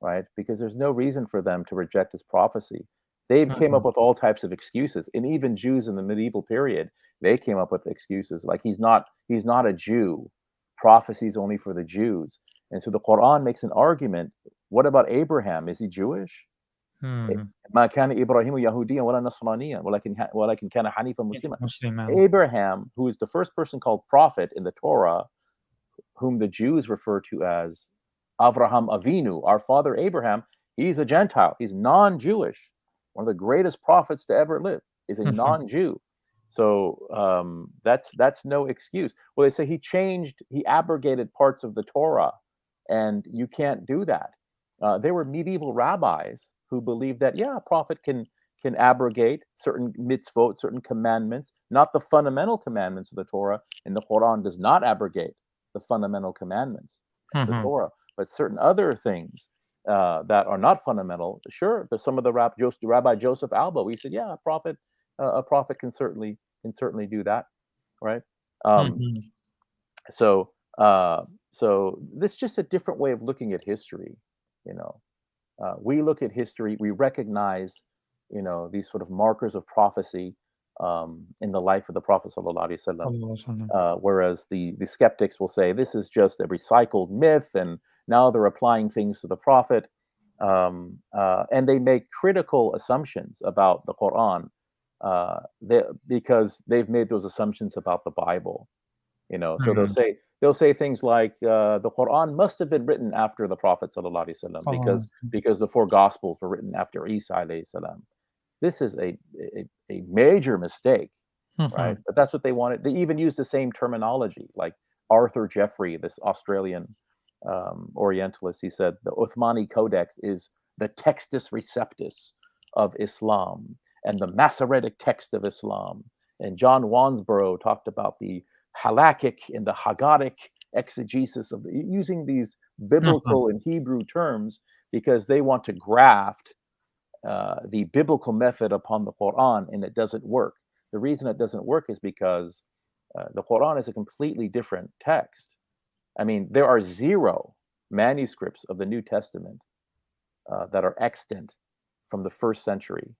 right? Because there's no reason for them to reject his prophecy. They came up Mhm. with all types of excuses, and even Jews in the medieval period, they came up with excuses like he's not he's not a Jew. Prophecy's only for the Jews, and so the Quran makes an argument. What about Abraham? Is he Jewish? Hmm. ما كان إبراهيم يهوديا ولا نصرانيا ولكن ولكن كان حنيفا مسلما Muslim. Abraham, who is the first person called prophet in the Torah, whom the Jews refer to as Avraham Avinu, our father Abraham, he's a Gentile. He's non-Jewish. One of the greatest prophets to ever live is a Mhm. non-Jew. So um, that's that's no excuse. Well, they say he changed, he abrogated parts of the Torah, and you can't do that. Uh, there were medieval rabbis who believed that yeah, a prophet can can abrogate certain mitzvot, certain commandments, not the fundamental commandments of the Torah, and the Quran does not abrogate the fundamental commandments of the. Torah, but certain other things uh, that are not fundamental. Sure, there's some of the rab- Jos- Rabbi Joseph Albo. We said, yeah, a prophet, uh, a prophet can certainly can certainly do that, right? Um, Mhm. so uh, so this is just a different way of looking at history. You know, uh, we look at history, we recognize, you know, these sort of markers of prophecy um, in the life of the Prophet sallallahu alaihi wasallam. Sallallahu alaihi wasallam. Uh, whereas the the skeptics will say this is just a recycled myth, and now they're applying things to the Prophet, um, uh, and they make critical assumptions about the Quran uh, they, because they've made those assumptions about the Bible. You know, so they'll Mhm. say they'll say things like uh, the Quran must have been written after the Prophet sallallahu alaihi wasallam because because the four Gospels were written after Isa alayhi salam. This is a, a a major mistake right? Mhm. But that's what they wanted. They even use the same terminology, like Arthur Jeffery, this Australian um, Orientalist. He said the Uthmani Codex is the Textus Receptus of Islam and the Masoretic text of Islam. And John Wansbrough talked about the halakhic and the Haggadic exegesis of the, using these Mhm. biblical and Hebrew terms because they want to graft uh, the biblical method upon the Quran, and it doesn't work. The reason it doesn't work is because uh, the Quran is a completely different text. I mean, there are zero manuscripts of the New Testament uh, that are extant from the first century.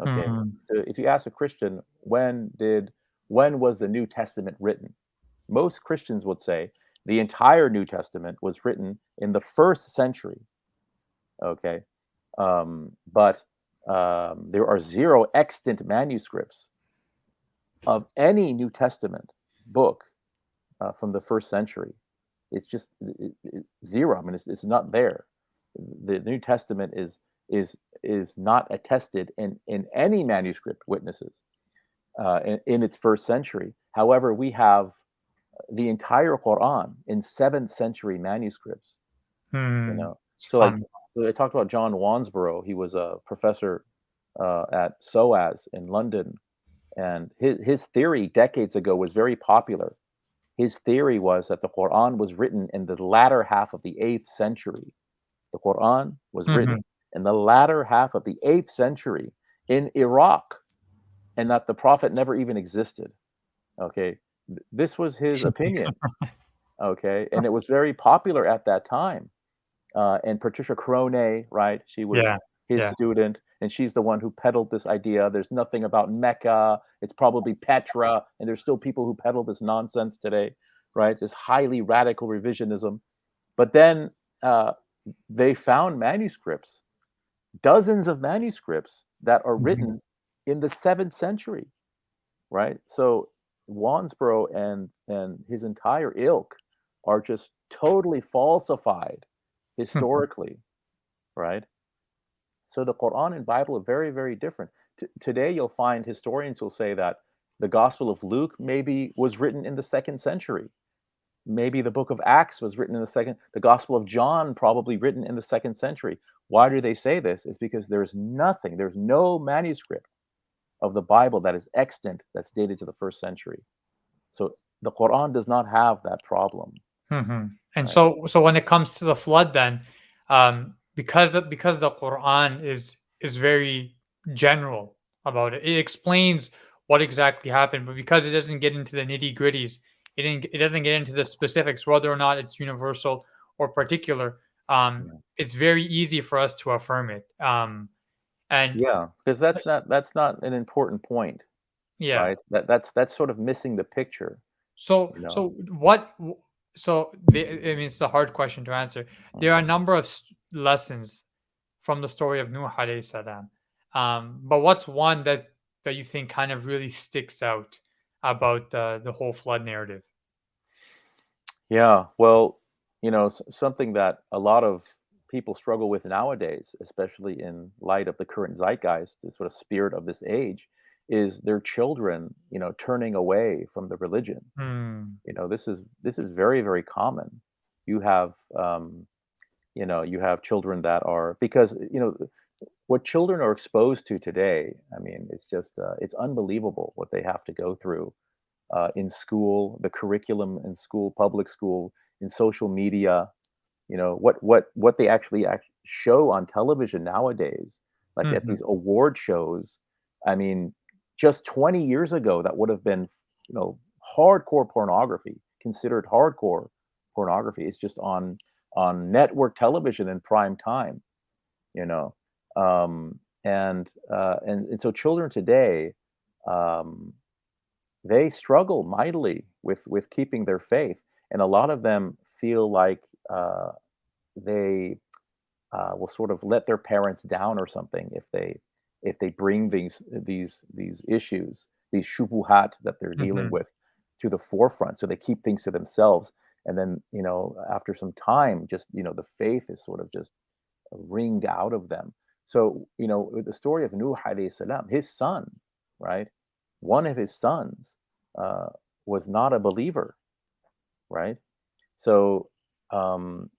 Okay, Mhm. so if you ask a Christian when did when was the New Testament written, most Christians would say the entire New Testament was written in the first century. Okay, um, but um, there are zero extant manuscripts of any New Testament book uh, from the first century. It's just it- it- zero. I mean, it's, it's not there. The New Testament is is is not attested in in any manuscript witnesses uh, in, in its first century. However, we have the entire Quran in seventh century manuscripts. You Hmm. know, so like. I talked about John Wansbrough. He was a professor uh, at SOAS in London, and his his theory decades ago was very popular. His theory was that the Quran was written in the latter half of the eighth century. The Quran was Mhm. written in the latter half of the eighth century in Iraq, and that the Prophet never even existed. Okay, this was his opinion. Okay, and it was very popular at that time. Uh, and Patricia Crone, right? She was Yeah. his Yeah. student, and she's the one who peddled this idea. There's nothing about Mecca. It's probably Petra, and there's still people who peddle this nonsense today, right? This highly radical revisionism. But then uh, they found manuscripts, dozens of manuscripts that are Mhm. written in the seventh century, right? So Wansbrough and and his entire ilk are just totally falsified historically, right? So the Quran and Bible are very, very different. T- today, you'll find historians will say that the Gospel of Luke maybe was written in the second century. Maybe the book of Acts was written in the second, the Gospel of John probably written in the second century. Why do they say this? It's because there's nothing, there's no manuscript of the Bible that is extant that's dated to the first century. So the Quran does not have that problem. Mhm. And Right. so, so when it comes to the flood, then, um, because the, because the Quran is is very general about it, it explains what exactly happened, but because it doesn't get into the nitty gritties, it didn't, it doesn't get into the specifics, whether or not it's universal or particular. Um, Yeah. it's very easy for us to affirm it. Um, and Yeah, because that's not that's not an important point, yeah, right? That that's that's sort of missing the picture, So, you know. so what? So, I mean, it's a hard question to answer. There are a number of lessons from the story of Nuh alayhi salam. Um, but what's one that that you think kind of really sticks out about uh, the whole flood narrative? Yeah, well, you know, something that a lot of people struggle with nowadays, especially in light of the current zeitgeist, the sort of spirit of this age, is their children, you know, turning away from the religion. Hmm. You know, this is this is very, very common. You have, um, you know, you have children that are because you know what children are exposed to today. I mean, it's just uh, it's unbelievable what they have to go through uh, in school, the curriculum in school, public school, in social media. You know what what what they actually act- show on television nowadays, like at Mhm. these award shows. I mean, just 20 years ago, that would have been you know hardcore pornography, considered hardcore pornography. It's just on on network television in prime time. You know, um, and uh, and and so children today. Um, they struggle mightily with with keeping their faith and a lot of them feel like uh, they uh, will sort of let their parents down or something if they if they bring these these these issues these shubuhat that they're dealing Mhm. with to the forefront so they keep things to themselves. And then you know after some time just you know the faith is sort of just wringed out of them. So you know the story of nuh alayhi salam his son right one of his sons uh, was not a believer right? So um,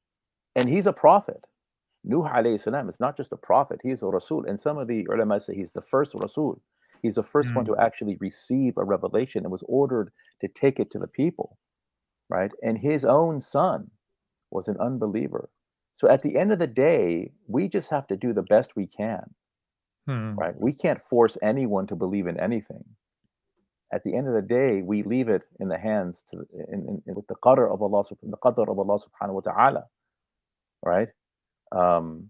and he's a prophet Nuh alayhi salam is not just a prophet, he's a Rasul. And some of the ulama say he's the first Rasul. He's the first one Mm. to actually receive a revelation and was ordered to take it to the people, right? And his own son was an unbeliever. So at the end of the day, we just have to do the best we can, Hmm. right? We can't force anyone to believe in anything. At the end of the day, we leave it in the hands to in, in, in- with the qadr of Allah, the qadr of Allah subhanahu wa ta'ala, right? Um,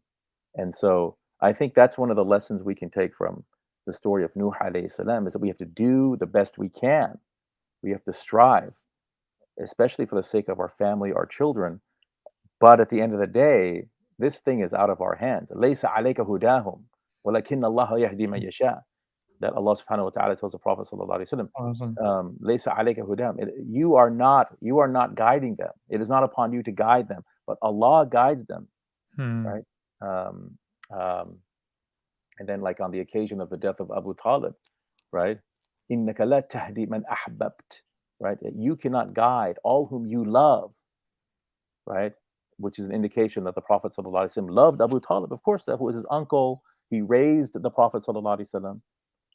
and so I think that's one of the lessons we can take from the story of Nuh alayhi salam is that we have to do the best we can. We have to strive, especially for the sake of our family, our children. But at the end of the day, this thing is out of our hands. Laysa alayka hudahum, walakin Allah yahdi yasha. That Allah subhanahu wa ta'ala tells the Prophet sallallahu alayhi wa um, Laysa alayka hudahum. You are not, you are not guiding them. It is not upon you to guide them, but Allah guides them. Hmm. right? Um, um, and then, like on the occasion of the death of Abu Talib, right? إِنَّكَ لَا تَهْدِي مَنْ أَحْبَبْتَ Right? That You cannot guide all whom you love, right? Which is an indication that the Prophet ﷺ loved Abu Talib. Of course, that was his uncle. He raised the Prophet ﷺ,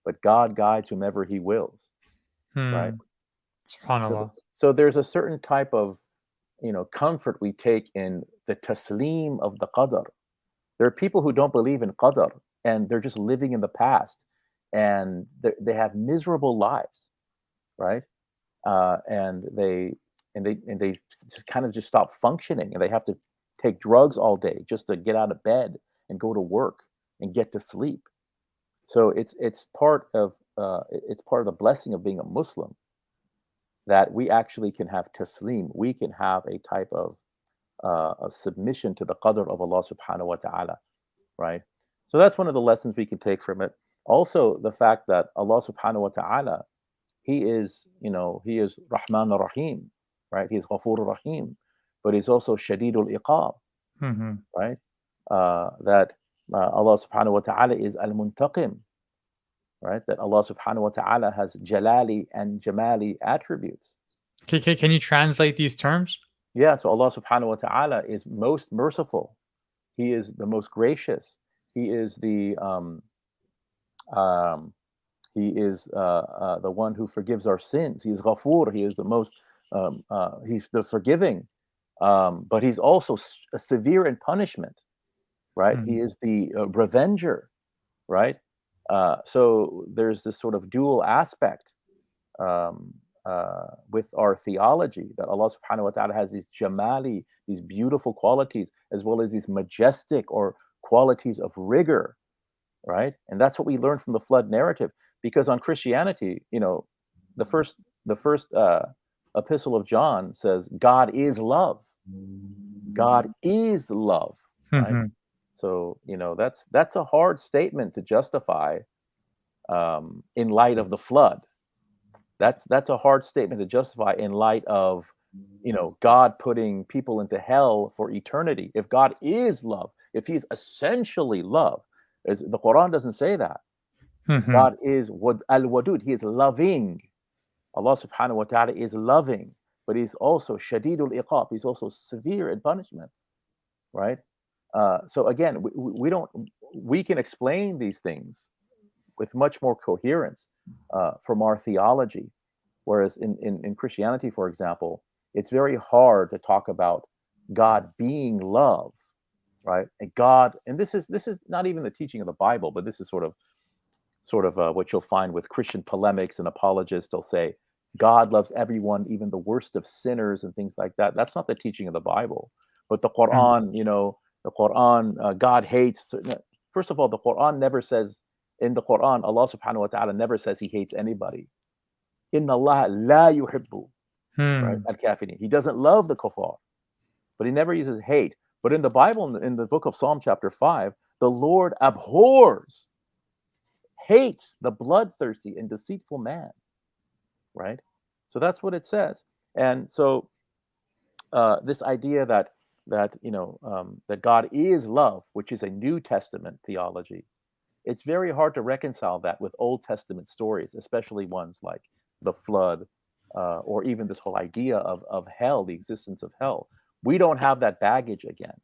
but God guides whomever He wills, right? Hmm. So, Subhanallah. th- so there's a certain type of you know comfort we take in the taslim of the qadr. There are people who don't believe in qadr and they're just living in the past and they have miserable lives right? Uh, and they and they and they just kind of just stop functioning and they have to take drugs all day just to get out of bed and go to work and get to sleep. So it's it's part of uh, it's part of the blessing of being a muslim that we actually can have taslim we can have a type of uh, a submission to the qadr of Allah subhanahu wa ta'ala, right? So that's one of the lessons we can take from it. Also, the fact that Allah subhanahu wa ta'ala, He is, you know, He is Rahman Rahim, right? He is Ghafur Rahim, but He's also Shadidul Iqab, Mm-hmm. right? Uh, that uh, Allah subhanahu wa ta'ala is Al Muntaqim, right? That Allah subhanahu wa ta'ala has Jalali and Jamali attributes. Can, can, can you translate these terms? Yeah, so Allah subhanahu wa ta'ala is most merciful. He is the most gracious. He is the um, um, he is uh, uh, the one who forgives our sins. He is Ghafur. He is the most um, uh, he's the forgiving, um, but he's also s- severe in punishment, right? He Mhm. is the uh, revenger, right? Uh, so there's this sort of dual aspect um, uh, with our theology that Allah subhanahu wa ta'ala has these jamali, these beautiful qualities, as well as these majestic or qualities of rigor, right? And that's what we learn from the flood narrative. Because on Christianity, you know, the first the first uh, epistle of John says, God is love. God is love. Right. Mhm. So you know that's that's a hard statement to justify um, in light of the flood. That's that's a hard statement to justify in light of you know God putting people into hell for eternity. If God is love, if He's essentially love, as the Quran doesn't say that. Mhm. God is al wadud. He is loving. Allah Subhanahu wa Taala is loving, but He's also shadidul iqab. He's also severe in punishment, right? Uh, so again, we, we don't we can explain these things with much more coherence uh, from our theology, whereas in, in in Christianity, for example, it's very hard to talk about God being love, right? And God, and this is this is not even the teaching of the Bible, but this is sort of sort of uh, what you'll find with Christian polemics and apologists. They'll say God loves everyone, even the worst of sinners and things like that. That's not the teaching of the Bible. But the Quran, you know, the Quran, uh, God hates. First of all, the Quran never says in the Quran, Allah Subhanahu wa Taala never says He hates anybody. Inna Allah la yuhibbu right? Hmm. Al kafirin. He doesn't love the kuffar, but he never uses hate. But in the Bible, in the, in the book of Psalm, chapter 5, the Lord abhors, hates the bloodthirsty and deceitful man, right? So that's what it says. And so uh, this idea that that you know um, that God is love, which is a New Testament theology, it's very hard to reconcile that with Old Testament stories, especially ones like the flood, uh, or even this whole idea of of hell, the existence of hell. We don't have that baggage again,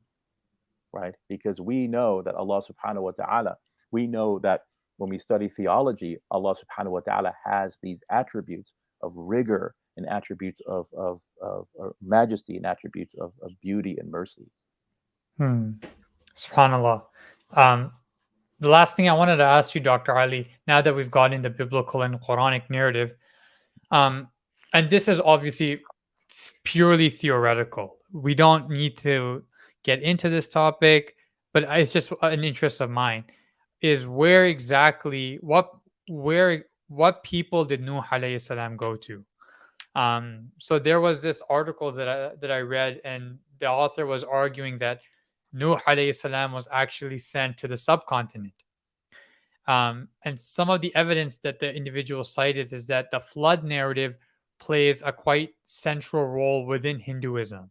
right? Because we know that Allah Subhanahu wa Taala. We know that when we study theology, Allah Subhanahu wa Taala has these attributes of rigor and attributes of of, of, majesty and attributes of, of beauty and mercy. Hmm. Subhanallah. Um, the last thing I wanted to ask you, Dr. Ali, now that we've got the biblical and Quranic narrative, um, and this is obviously purely theoretical. We don't need to get into this topic, but it's just an interest of mine. Is where exactly what where what people did Nuh alayhi salam go to? Um, so there was this article that I that I read, and the author was arguing that Nuh alayhi salam was actually sent to the subcontinent. Um, and some of the evidence that the individual cited is that the flood narrative plays a quite central role within Hinduism.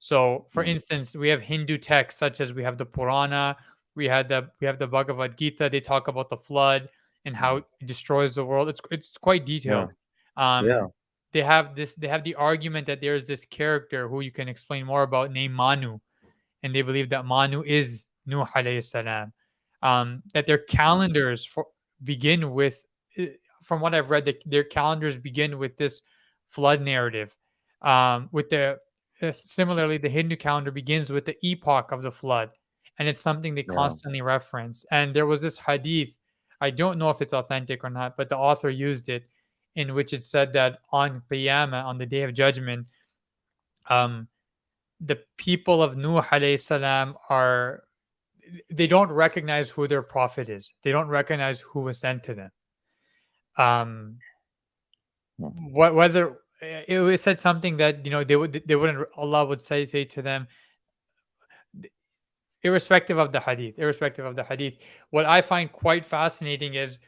So, for Mhm. instance, we have Hindu texts such as we have the Purana, we had the we have the Bhagavad Gita. They talk about the flood and how it destroys the world. It's it's quite detailed. Um, Yeah. They have this. They have the argument that there's this character who you can explain more about named Manu, and they believe that Manu is Nuh alayhi salam. Um, that their calendars for, begin with, uh, from what I've read, that their calendars begin with this flood narrative. Um, with the uh, similarly, the Hindu calendar begins with the epoch of the flood, and it's something they Yeah. constantly reference. And there was this hadith. I don't know if it's authentic or not, but the author used it, in which it said that on Qiyamah, on the day of judgment, um, the people of Nuh alayhi salam are they don't recognize who their prophet is. They don't recognize who was sent to them. Um, wh- whether it said something that you know they would they wouldn't Allah would say say to them irrespective of the hadith irrespective of the hadith what i find quite fascinating is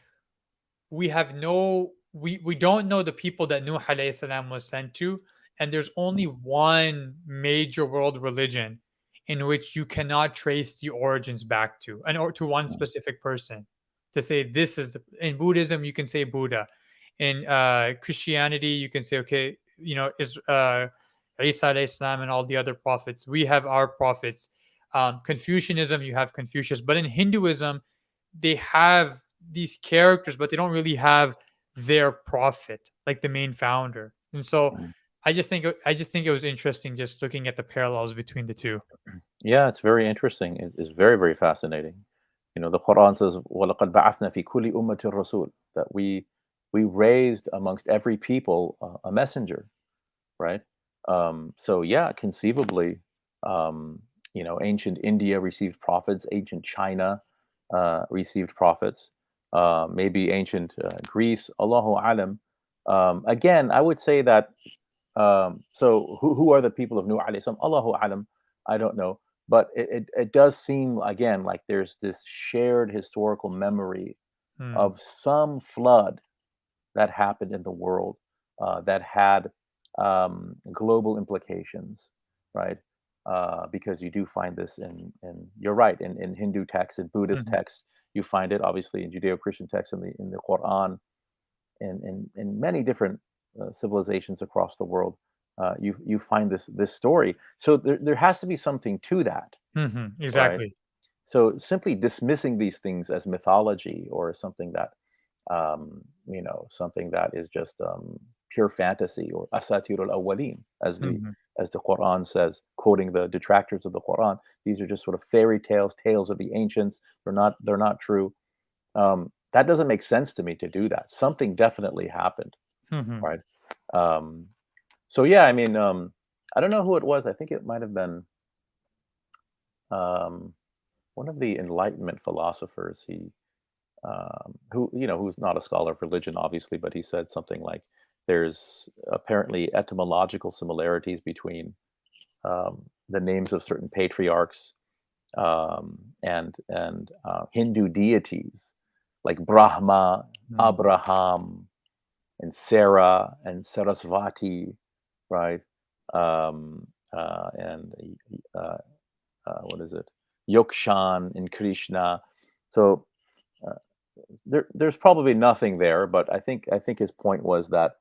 we have no we we don't know the people that Nuh alayhi salam was sent to and there's only one major world religion in which you cannot trace the origins back to and or to one specific person to say this is the, in buddhism you can say buddha. In uh, christianity you can say okay you know is uh isa salam and all the other prophets. We have our prophets. Um, confucianism you have confucius. But in hinduism they have these characters but they don't really have their prophet like the main founder and so Mm. I just think I just think it was interesting just looking at the parallels between the two. Yeah, it's very interesting. It- It's very, very fascinating. You know, the Quran says, وَلَقَدْ بَعَثْنَا فِي كُلِّ أُمَّةٍ رَسُولٍ that we we raised amongst every people uh, a messenger, right? Um, so yeah, conceivably, um, you know, ancient India received prophets, ancient China uh, received prophets, uh, maybe ancient uh, Greece, Allahu alam. Um, again, I would say that. Um, so who, who are the people of Nuh alayhi salam? Allahu alam. I don't know, but it, it, it does seem again like there's this shared historical memory Hmm. of some flood that happened in the world uh, that had um, global implications, right? Uh, because you do find this in, in you're right in, in Hindu texts and Buddhist Mhm. texts. You find it obviously in Judeo-Christian texts in the in the Quran, and in, in many different uh, civilizations across the world. Uh, you you find this this story. So there, there has to be something to that. Mhm, Exactly. So simply dismissing these things as mythology or something that, um, you know, something that is just um, pure fantasy or asatir al awwaleen, as the Mhm. As the Quran says, quoting the detractors of the Quran. These are just sort of fairy tales, tales of the ancients. They're not they're not true. Um, that doesn't make sense to me to do that. Something definitely happened, Mhm. right? Um, so yeah, I mean, um, I don't know who it was. I think it might have been um, one of the Enlightenment philosophers. He, um, who you know, who's not a scholar of religion, obviously, but he said something like, "There's apparently etymological similarities between um, the names of certain patriarchs um, and and uh, Hindu deities like Brahma, Mm. Abraham, and Sarah and Sarasvati, right? Um, uh, and uh, uh, what is it? Yokshan and Krishna. So uh, there, there's probably nothing there, but I think I think his point was that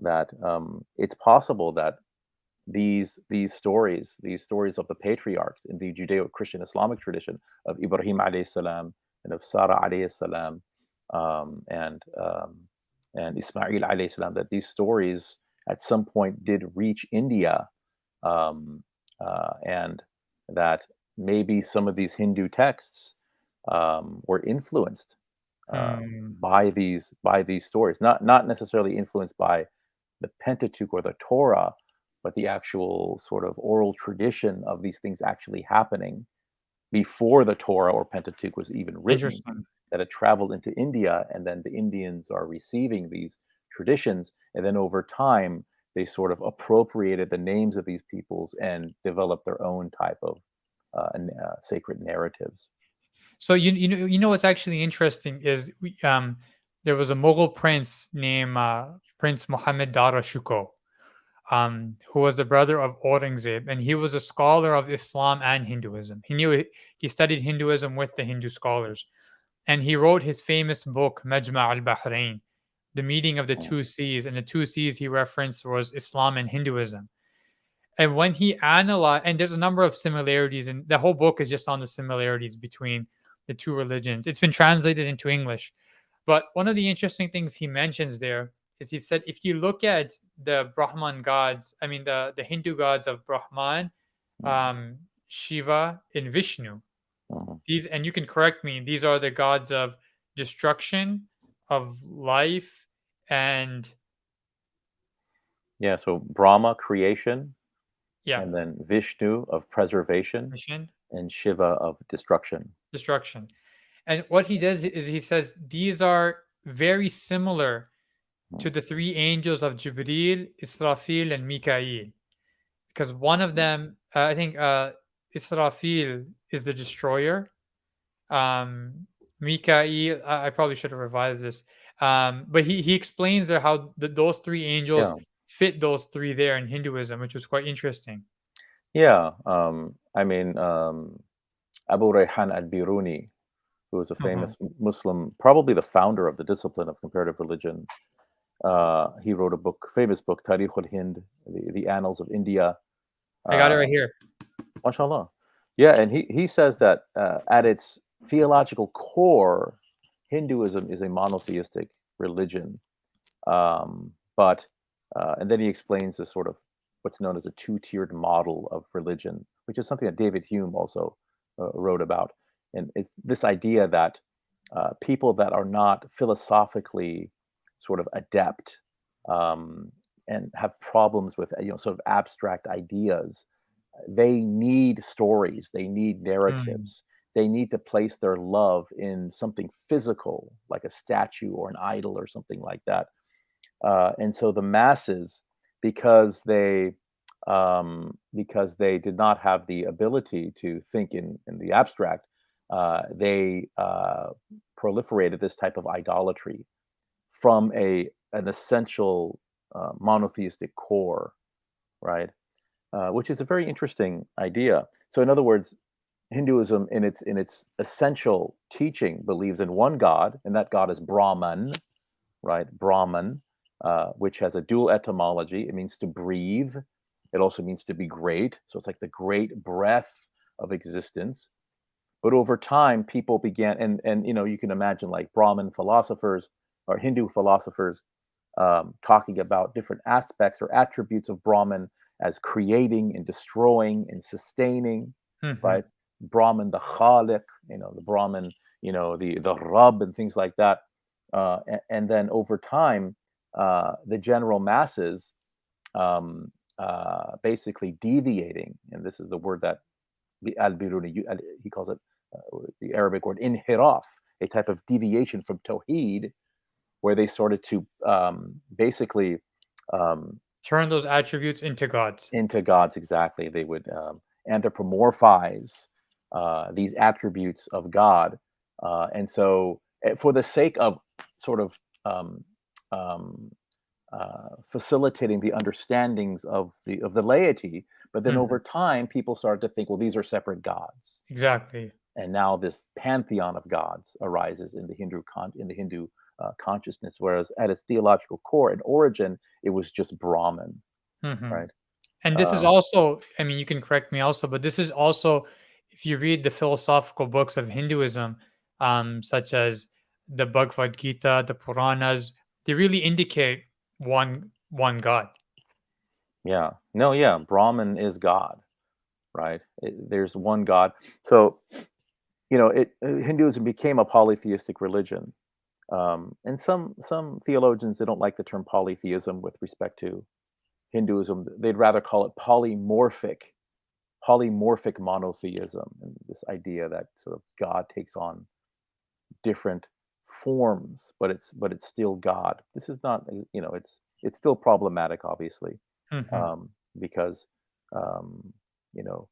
that um, it's possible that these these stories, these stories of the patriarchs in the Judeo-Christian Islamic tradition of Ibrahim alayhi salam and of Sarah alayhi salam um, and um, and Ismail alayhi salam, that these stories at some point did reach India, um, uh, and that maybe some of these Hindu texts um, were influenced um, Hmm. by these by these stories, not not necessarily influenced by the Pentateuch or the Torah, but the actual sort of oral tradition of these things actually happening before the Torah or Pentateuch was even written that it traveled into India, and then the Indians are receiving these traditions, and then over time they sort of appropriated the names of these peoples and developed their own type of uh, uh, sacred narratives. So you you know you know what's actually interesting is we, um there was a Mughal prince named uh, Prince Muhammad Dara Shuko, um, who was the brother of Aurangzeb, and he was a scholar of Islam and Hinduism. He knew he studied Hinduism with the Hindu scholars, and he wrote his famous book Majma' al-Bahrain, the meeting of the Mm. two seas, and the two seas he referenced was Islam and Hinduism. And when he analyzed, and there's a number of similarities, and the whole book is just on the similarities between the two religions. It's been translated into English. But one of the interesting things he mentions there is he said if you look at the Brahman gods, I mean the, the Hindu gods of Brahman, Mhm. um, Shiva, and Vishnu, Mhm. these and you can correct me, these are the gods of destruction, of life, and Yeah, so Brahma, creation, yeah, and then Vishnu of preservation, mission, and Shiva of destruction. destruction. And what he does is he says these are very similar to the three angels of Jibril, Israfil, and Mikael. Because one of them, uh, I think uh, Israfil is the destroyer. Um, Mikael, I, I probably should have revised this. Um, but he, he explains there how the, those three angels Yeah. fit those three there in Hinduism, which was quite interesting. Yeah, um, I mean, um, Abu Rayhan al-Biruni, who was a Uh-huh. famous Muslim, probably the founder of the discipline of comparative religion. Uh, he wrote a book, famous book, Tarikh al-Hind, the, the Annals of India. I got it Uh, right here. mashallah. Yeah, and he, he says that uh, at its theological core, Hinduism is a monotheistic religion. Um, but, uh, and then he explains this sort of what's known as a two tiered model of religion, which is something that David Hume also uh, wrote about. And it's this idea that uh, people that are not philosophically sort of adept um, and have problems with you know sort of abstract ideas they need stories they need narratives. They need to place their love in something physical like a statue or an idol or something like that. Uh, and so the masses because they um, because they did not have the ability to think in in the abstract uh, they uh, proliferated this type of idolatry from a an essential uh, monotheistic core right uh, which is a very interesting idea. So, in other words, Hinduism, in its in its essential teaching, believes in one God, and that God is Brahman, right? Brahman, uh, which has a dual etymology. It means to breathe. It also means to be great. So it's like the great breath of existence. But over time, people began, and and you know, you can imagine like Brahmin philosophers or Hindu philosophers um, talking about different aspects or attributes of Brahman as creating and destroying and sustaining, Mhm. right? Brahman, the Khaliq, you know, the Brahman, you know, the the Rab and things like that. Uh, and, and then over time, uh, the general masses um, uh, basically deviating, and this is the word that Al-Biruni, he calls it the Arabic word inhiraf, a type of deviation from Tawheed, where they started to um, basically um, Turn those attributes into gods. into gods exactly they would um, anthropomorphize uh, these attributes of god uh, and so eh, for the sake of sort of um, um, uh, facilitating the understandings of the of the laity but then Mhm. over time people started to think well these are separate gods Exactly. And now this pantheon of gods arises in the hindu con- in the hindu uh, consciousness whereas at its theological core and origin it was just brahman Mhm. right And this is Um, also, I mean, you can correct me also, but this is also, if you read the philosophical books of Hinduism, um, such as the Bhagavad Gita, the Puranas, they really indicate one one God. Yeah. No, yeah. Brahman is God, right? It, there's one God. So, you know, it uh, Hinduism became a polytheistic religion. Um, and some some theologians they don't like the term polytheism with respect to Hinduism. They'd rather call it polymorphic, polymorphic monotheism, and this idea that sort of God takes on different forms, but it's but it's still God. This is not, uh, you know, it's it's still problematic, obviously Mhm. um, because um, you know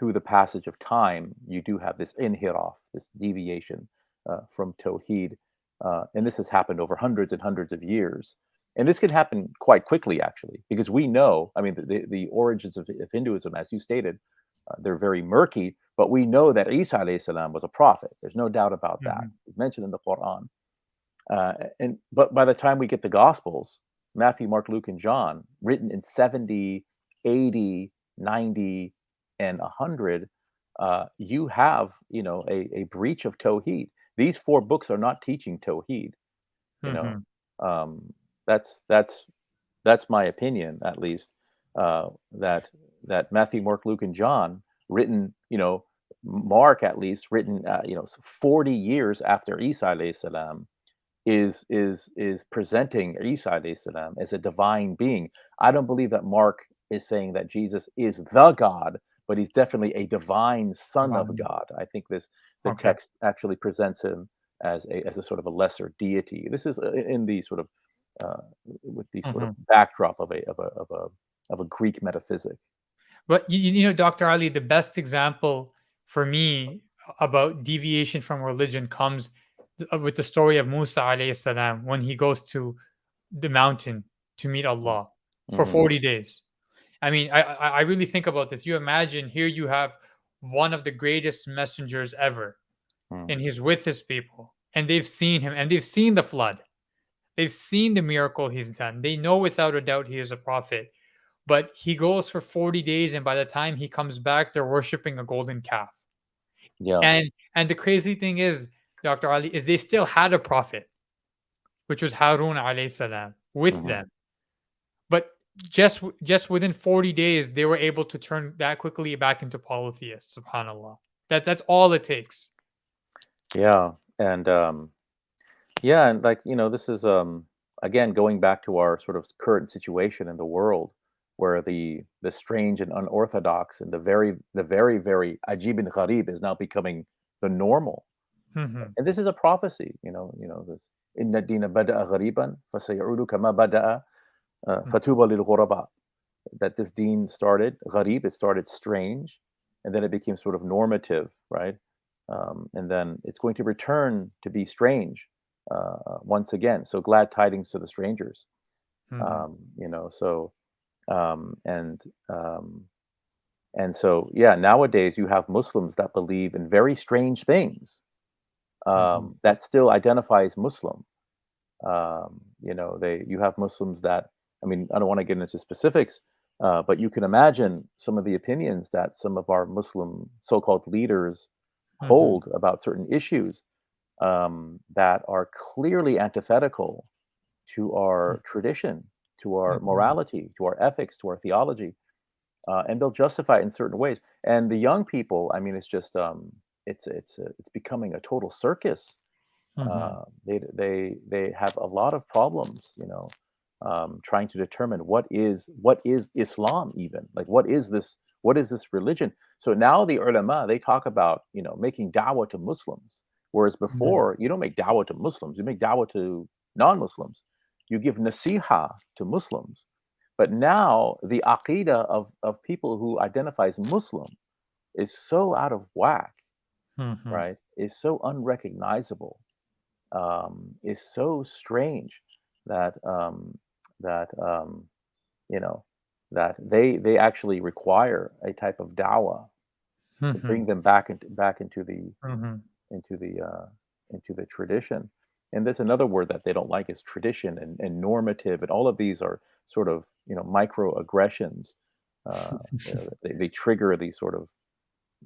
through the passage of time you do have this inhiraf, this deviation uh, from tawheed, uh, and this has happened over hundreds and hundreds of years. And this can happen quite quickly, actually, because we know. I mean, the, the, origins of, of Hinduism, as you stated, uh, they're very murky. But we know that Isa alayhi salam was a prophet. There's no doubt about that. Mhm. It's mentioned in the Quran. Uh, and but by the time we get the Gospels, Matthew, Mark, Luke, and John, written in 70, 80, 90, and 100, uh, you have, you know, a, a breach of Tawheed. These four books are not teaching Tawheed. You know, Mhm. um, that's that's that's my opinion, at least. Uh, that that Matthew, Mark, Luke, and John, written, you know, Mark at least, written, uh, you know, 40 years after Isa salam, is is is presenting Isa salam as a divine being. I don't believe that Mark is saying that Jesus is the God, but he's definitely a divine son of God. I think this the Okay. text actually presents him as a as a sort of a lesser deity. This is uh, in the sort of uh, with the sort Mhm. of backdrop of a of a of a of a Greek metaphysic. But you, you know, Dr. Ali, the best example for me about deviation from religion comes uh, with the story of Musa alayhi salam when he goes to the mountain to meet Allah for Mhm. 40 days. I mean, I, I really think about this. You imagine here you have one of the greatest messengers ever, Mm. and he's with his people, and they've seen him, and they've seen the flood. They've seen the miracle he's done. They know without a doubt he is a prophet. But he goes for 40 days, and by the time he comes back, they're worshiping a golden calf. Yeah. And and the crazy thing is, Dr. Ali, is they still had a prophet, which was Harun alayhi salam, with Mhm. them just just within 40 days they were able to turn that quickly back into polytheists subhanallah. That that's all it takes. Yeah and um yeah and like you know this is um again going back to our sort of current situation in the world where the the strange and unorthodox and the very the very very ajib and gharib is now becoming the normal. Mm-hmm. and this is a prophecy you know you know this inna dina bada'a ghariban fasayudu kama bada'a uh, hmm. Fatuba lil Ghuraba, that this deen started, gharib, it started strange, and then it became sort of normative, right? Um, and then it's going to return to be strange uh, once again. So glad tidings to the strangers, mm-hmm. um, you know. So um, and um, and so yeah, nowadays you have Muslims that believe in very strange things um, mm-hmm. that still identifies Muslim. Um, you know, they you have Muslims that I mean, I don't want to get into specifics, uh, but you can imagine some of the opinions that some of our Muslim so-called leaders Mhm. hold about certain issues um, that are clearly antithetical to our tradition, to our Mhm. morality, to our ethics, to our theology, uh, and they'll justify it in certain ways. And the young people, I mean, it's just um, it's it's uh, it's becoming a total circus. Mhm. Uh, they they they have a lot of problems, you know, um, trying to determine what is what is Islam even like what is this what is this religion. So now the ulama they talk about you know making dawah to Muslims, whereas before you don't make dawah to Muslims, you make dawah to non-Muslims. You give nasiha to Muslims. But now the aqidah of, of people who identify as Muslim is so out of whack Mhm. right, is so unrecognizable, um, is so strange that um, that um, you know that they they actually require a type of dawah to Mhm. bring them back into back into the Mhm. into the uh, into the tradition. And there's another word that they don't like is tradition and, and normative, and all of these are sort of you know microaggressions. Uh, you know, they, they trigger these sort of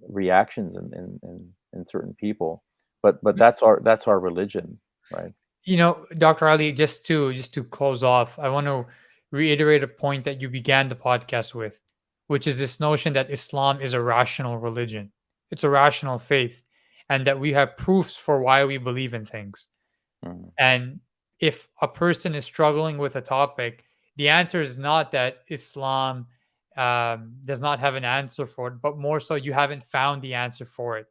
reactions in, in, in, in certain people. But but that's our that's our religion, right? You know dr ali just to just to close off i want to reiterate a point that you began the podcast with which is this notion that islam is a rational religion. It's a rational faith and that we have proofs for why we believe in things. Mhm. and if a person is struggling with a topic the answer is not that islam um, does not have an answer for it but more so you haven't found the answer for it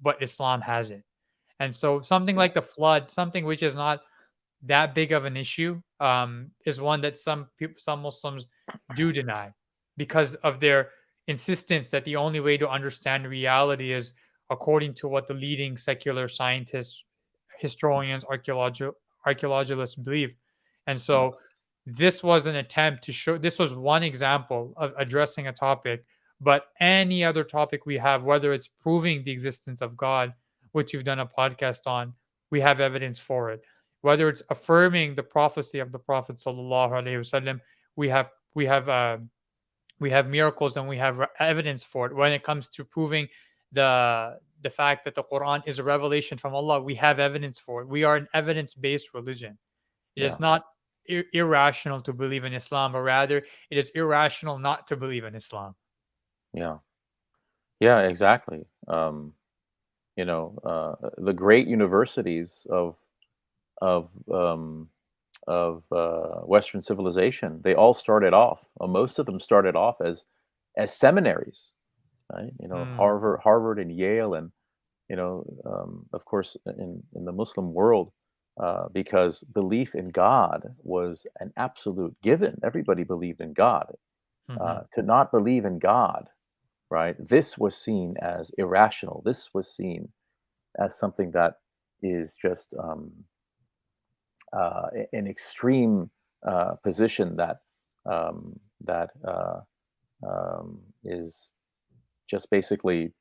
but islam has it and so something like the flood, something which is not that big of an issue, um, is one that some people, some Muslims do deny because of their insistence that the only way to understand reality is according to what the leading secular scientists, historians, archaeological archaeologists believe. And so this was an attempt to show this was one example of addressing a topic, but any other topic we have, whether it's proving the existence of God, which you've done a podcast on, we have evidence for it. Whether it's affirming the prophecy of the Prophet sallallahu alaihi wasallam, we have we have uh, we have miracles and we have evidence for it. When it comes to proving the the fact that the Quran is a revelation from Allah, we have evidence for it. We are an evidence based religion. It is Yeah. not ir- irrational to believe in Islam, but rather it is irrational not to believe in Islam. Yeah, yeah, exactly. Um, you know, uh, the great universities of of um, of uh, Western civilization, they all started off. Uh, most of them started off as as seminaries, right? You know, Mm. Harvard, Harvard, and Yale, and you know, um, of course, in in the Muslim world, uh, because belief in God was an absolute given. Everybody believed in God. Uh, hmm to not believe in God, right? This was seen as irrational. This was seen as something that is just um, uh, an extreme uh, position that um, that uh, um, is just basically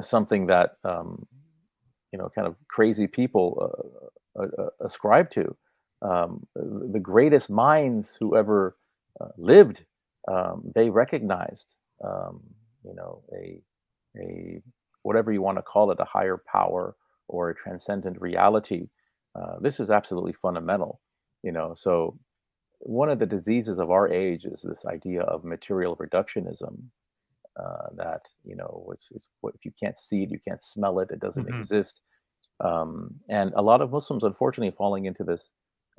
something that um, you know kind of crazy people uh, uh, uh, ascribe to. Um, the greatest minds who ever lived, um, they recognized um, you know a a whatever you want to call it, a higher power or a transcendent reality. Uh, this is absolutely fundamental, you know. So one of the diseases of our age is this idea of material reductionism, uh, that you know what if you can't see it you can't smell it it doesn't hmm exist um, and a lot of muslims unfortunately falling into this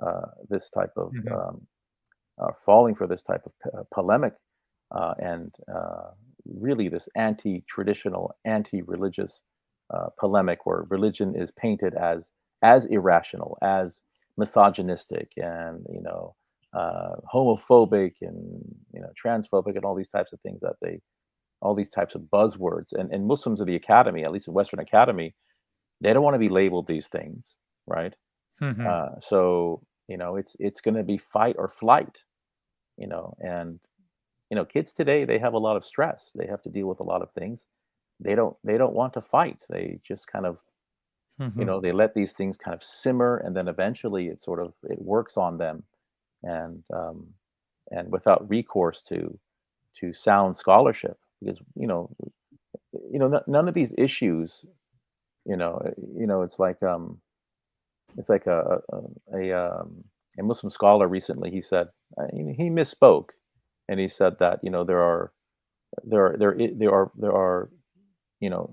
uh, this type of hmm um, uh, falling for this type of p- uh, polemic uh, and uh, really this anti-traditional anti-religious uh, polemic where religion is painted as as irrational as misogynistic and you know uh, homophobic and you know transphobic and all these types of things that they all these types of buzzwords. And, and muslims of the academy at least in western academy they don't want to be labeled these things right? Hmm uh, so you know it's it's going to be fight or flight you know and you know kids today they have a lot of stress. They have to deal with a lot of things. They don't they don't want to fight. They just kind of you hmm know they let these things kind of simmer and then eventually it sort of it works on them. And um, and without recourse to to sound scholarship because you know you know n- none of these issues you know you know it's like um it's like a a, a, um, a muslim scholar recently he said uh, he misspoke and he said that you know there are there are there there are there are you know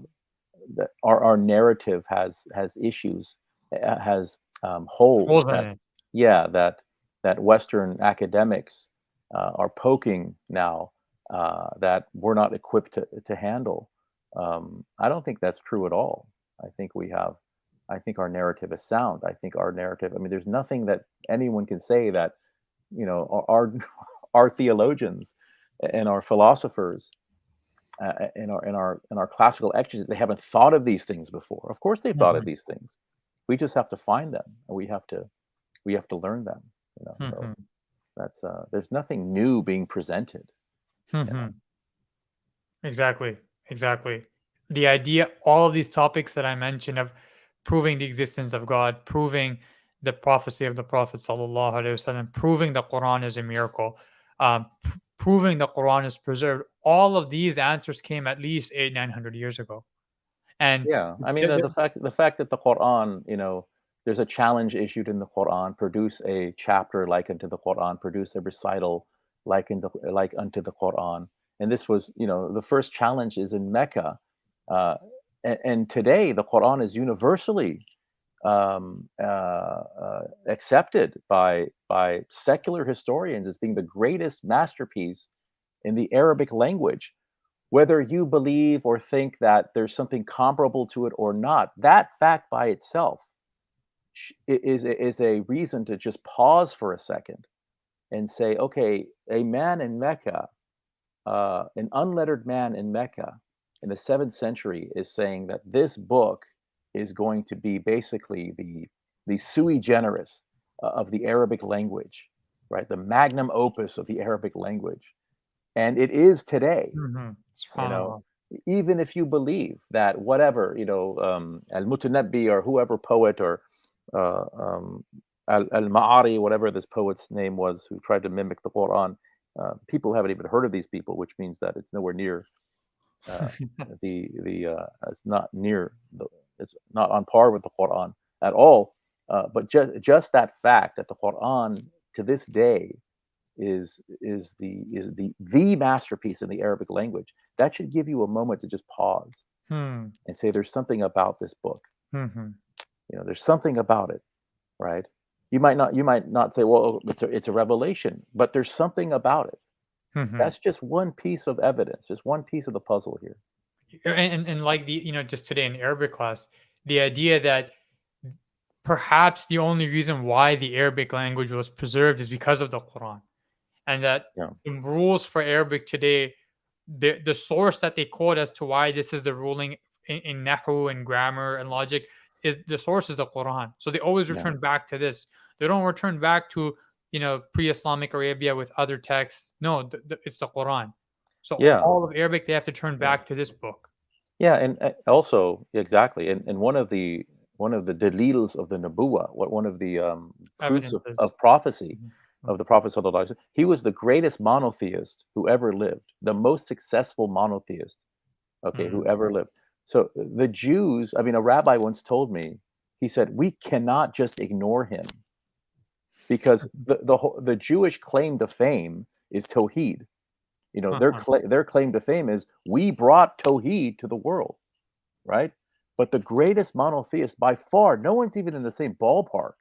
that our, our narrative has has issues uh, has um, holes that yeah that that western academics uh, are poking now uh, that we're not equipped to, to handle. Um, i don't think that's true at all. I think we have i think our narrative is sound. I think our narrative i mean there's nothing that anyone can say that you know our our, theologians and our philosophers uh, in our in our in our classical exegesis, they haven't thought of these things before. Of course, they've thought of hmm these things. We just have to find them, and we have to we have to learn them. You know, so hmm that's uh, there's nothing new being presented. You know, hmm Exactly. Exactly. The idea, all of these topics that I mentioned of proving the existence of God, proving the prophecy of the Prophet sallallahu alaihi wasallam, proving the Quran is a miracle, um, p- proving the Quran is preserved. All of these answers came at least eight, nine hundred years ago, and yeah. I mean, the, the fact the fact that the Quran, you know, there's a challenge issued in the Quran: produce a chapter like unto the Quran, produce a recital like unto like unto the Quran. And this was, you know, the first challenge is in Mecca. Uh, and, and today, the Quran is universally um, uh, uh, accepted by by secular historians as being the greatest masterpiece in the Arabic language. Whether you believe or think that there's something comparable to it or not, that fact by itself is is a reason to just pause for a second and say, okay, a man in Mecca, uh, an unlettered man in Mecca in the seventh century, is saying that this book is going to be basically the the sui generis uh, of the Arabic language, right? The magnum opus of the Arabic language, and it is today. Mhm. You know, even if you believe that whatever you know, um, Al Mutanabbi or whoever poet or uh, um, Al Al Ma'ari, whatever this poet's name was, who tried to mimic the Quran, uh, people haven't even heard of these people, which means that it's nowhere near uh, the the uh, it's not near the it's not on par with the Quran at all. Uh, but just just that fact that the Quran to this day is is the is the the masterpiece in the Arabic language that should give you a moment to just pause Hmm. and say there's something about this book Mhm. you know there's something about it right you might not you might not say well it's a, it's a revelation but there's something about it Mhm. that's just one piece of evidence just one piece of the puzzle here And, and like the you know just today in Arabic class, the idea that perhaps the only reason why the Arabic language was preserved is because of the Quran, and that Yeah. the rules for Arabic today, the the source that they quote as to why this is the ruling in, in Nahu and grammar and logic is the source is the Quran. So they always Yeah. return back to this. They don't return back to you know pre-Islamic Arabia with other texts. No, th- th- it's the Quran. So Yeah. all of Arabic they have to turn back to this book. Yeah, and uh, also exactly, and, and one of the one of the delils of the Nabuwa, what one of the um, proofs of, of prophecy Mhm. of the Prophet sallallahu he was the greatest monotheist who ever lived, the most successful monotheist, okay, who Mhm. ever lived. So the Jews, I mean, a rabbi once told me, he said, we cannot just ignore him because the the, whole, the Jewish claim to fame is Tawheed. You know, their Uh-huh. cla- their claim to fame is we brought Tawheed to the world, right? But the greatest monotheist by far, no one's even in the same ballpark.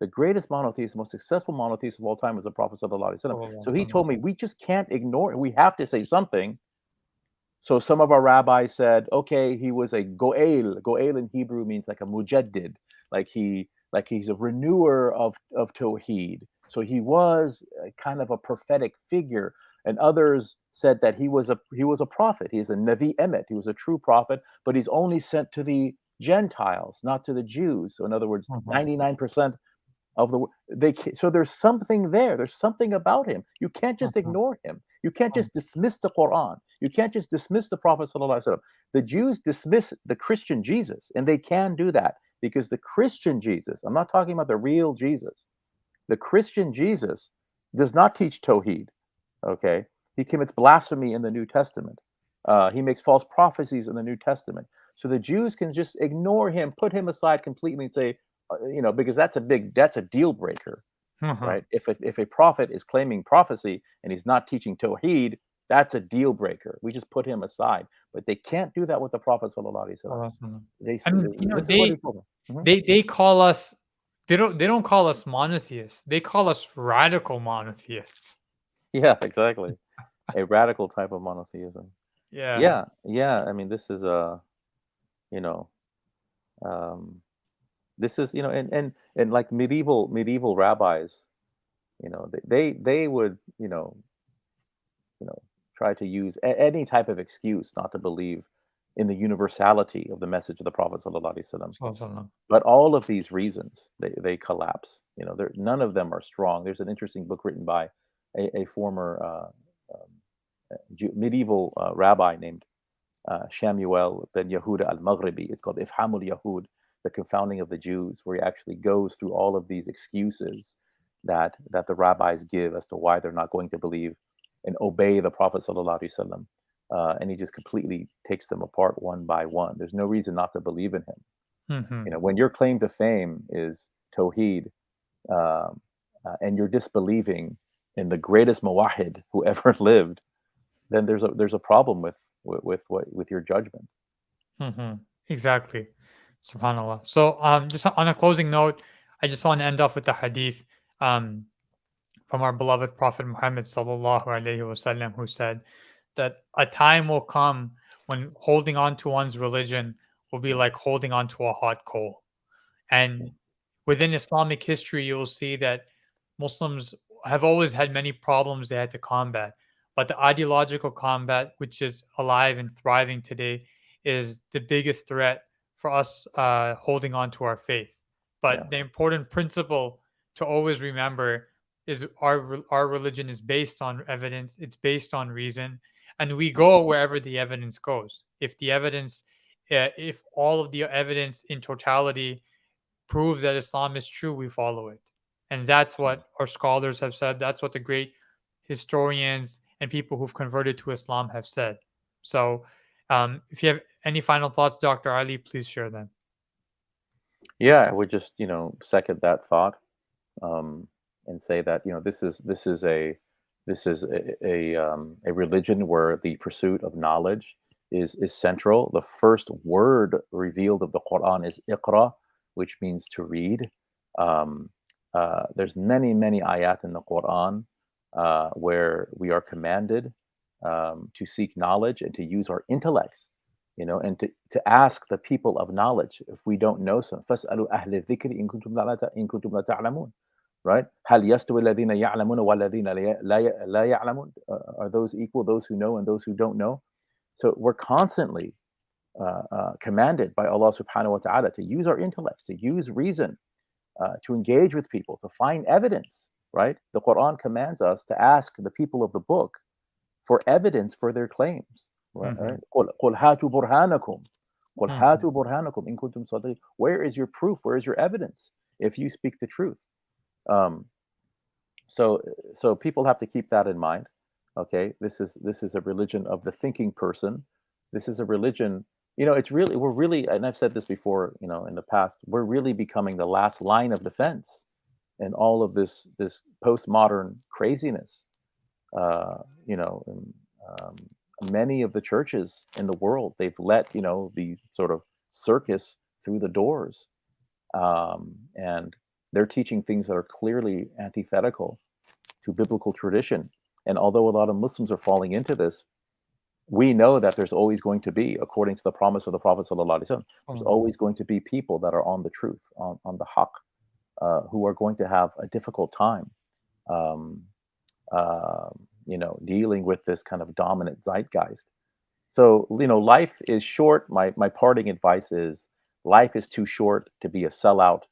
The greatest monotheist, the most successful monotheist of all time was the Prophet sallallahu alaihi wasallam. So he Sallallahu told me we just can't ignore it. We have to say something. So some of our rabbis said, okay, he was a goel. Goel in Hebrew means like a mujaddid, like he like he's a renewer of of Tawheed. So he was kind of a prophetic figure. And others said that he was a he was a prophet. He's a Navi Emet. He was a true prophet, but he's only sent to the Gentiles, not to the Jews. So in other words, Mhm. 99% of the they so there's something there there's something about him you can't just Mhm. ignore him you can't Mhm. just dismiss the quran you can't just dismiss the prophet sallallahu alaihi wasallam the jews dismiss the christian jesus and they can do that because the christian jesus i'm not talking about the real jesus the christian jesus does not teach tawheed okay? He commits blasphemy in the new testament. Uh, he makes false prophecies in the new testament. So the jews can just ignore him put him aside completely and say uh, you know because that's a big that's a deal breaker Mhm. right? If a, if a prophet is claiming prophecy and he's not teaching tawheed that's a deal breaker. We just put him aside. But they can't do that with the prophet sallallahu alaihi wasallam. Sallallahu they I mean, you know, this is what they- mm-hmm. they they call us they don't they don't call us monotheists. They call us radical monotheists yeah exactly. A radical type of monotheism. Yeah. Yeah yeah i mean this is a you know um this is you know and and and like medieval medieval rabbis you know they they, would you know you know try to use a- any type of excuse not to believe in the universality of the message of the prophet sallallahu alaihi wasallam. Sallallahu. but all of these reasons they, they collapse. You know there none of them are strong. There's an interesting book written by a, a former uh, um, Jew, medieval uh, rabbi named uh, Shamuel ben Yehuda al-Maghribi. It's called Ifhamul Yahud the confounding of the Jews where he actually goes through all of these excuses that that the rabbis give as to why they're not going to believe and obey the prophet sallallahu alaihi wasallam uh, and he just completely takes them apart one by one. There's no reason not to believe in him. Mhm. you know when your claim to fame is tawheed um, uh, and you're disbelieving in the greatest muwahid who ever lived then there's a there's a problem with with with, with your judgment Mhm. Exactly. Subhanallah. So, um, just on a closing note, I just want to end off with the hadith um, from our beloved Prophet Muhammad sallallahu alaihi wasallam, who said that a time will come when holding on to one's religion will be like holding on to a hot coal. And within Islamic history, you will see that Muslims have always had many problems they had to combat. But the ideological combat, which is alive and thriving today, is the biggest threat for us uh, holding on to our faith. But Yeah. the important principle to always remember is our our religion is based on evidence. It's based on reason, and we go wherever the evidence goes. If the evidence, uh, if all of the evidence in totality proves that Islam is true, we follow it, and that's what our scholars have said. That's what the great historians and people who've converted to Islam have said. So, um, if you have any final thoughts, Dr. Ali, please share them. yeah i would just you know second that thought um, and say that you know this is this is a this is a a, um, a religion where the pursuit of knowledge is is central the first word revealed of the quran is iqra which means to read um, uh, there's many many ayat in the quran uh, where we are commanded um, to seek knowledge and to use our intellects you know, and to, to ask the people of knowledge if we don't know some. فَاسْأَلُوا أَهْلَ الذِّكْرِ إِن كُنتُمْ لَا تَ- إِن كُنتُم لَا تَعْلَمُونَ Right? هل يستوي الذين يعلمون والذين لا لا- لا يعلمون? Uh, are those equal, those who know and those who don't know? So we're constantly uh, uh, commanded by Allah subhanahu wa ta'ala to use our intellect, to use reason, uh, to engage with people, to find evidence, right? The Quran commands us to ask the people of the book for evidence for their claims. Right? Mm-hmm. mm-hmm. Where is your proof? Where is your evidence if you speak the truth? Um, so, so people have to keep that in mind. Okay, this is this is a religion of the thinking person. This is a religion you know, it's really we're really, and I've said this before. You know, in the past, we're really becoming the last line of defense in all of this this postmodern craziness. Uh, you know, um, many of the churches in the world they've let you know the sort of circus through the doors, um, and they're teaching things that are clearly antithetical to biblical tradition. And although a lot of Muslims are falling into this, we know that there's always going to be, according to the promise of the Prophet, sallallahu alaihi wasallam, there's Mhm. always going to be people that are on the truth, on, on the haq, uh, who are going to have a difficult time, um, uh, you know, dealing with this kind of dominant zeitgeist. So, you know, life is short. My, my parting advice is life is too short to be a sellout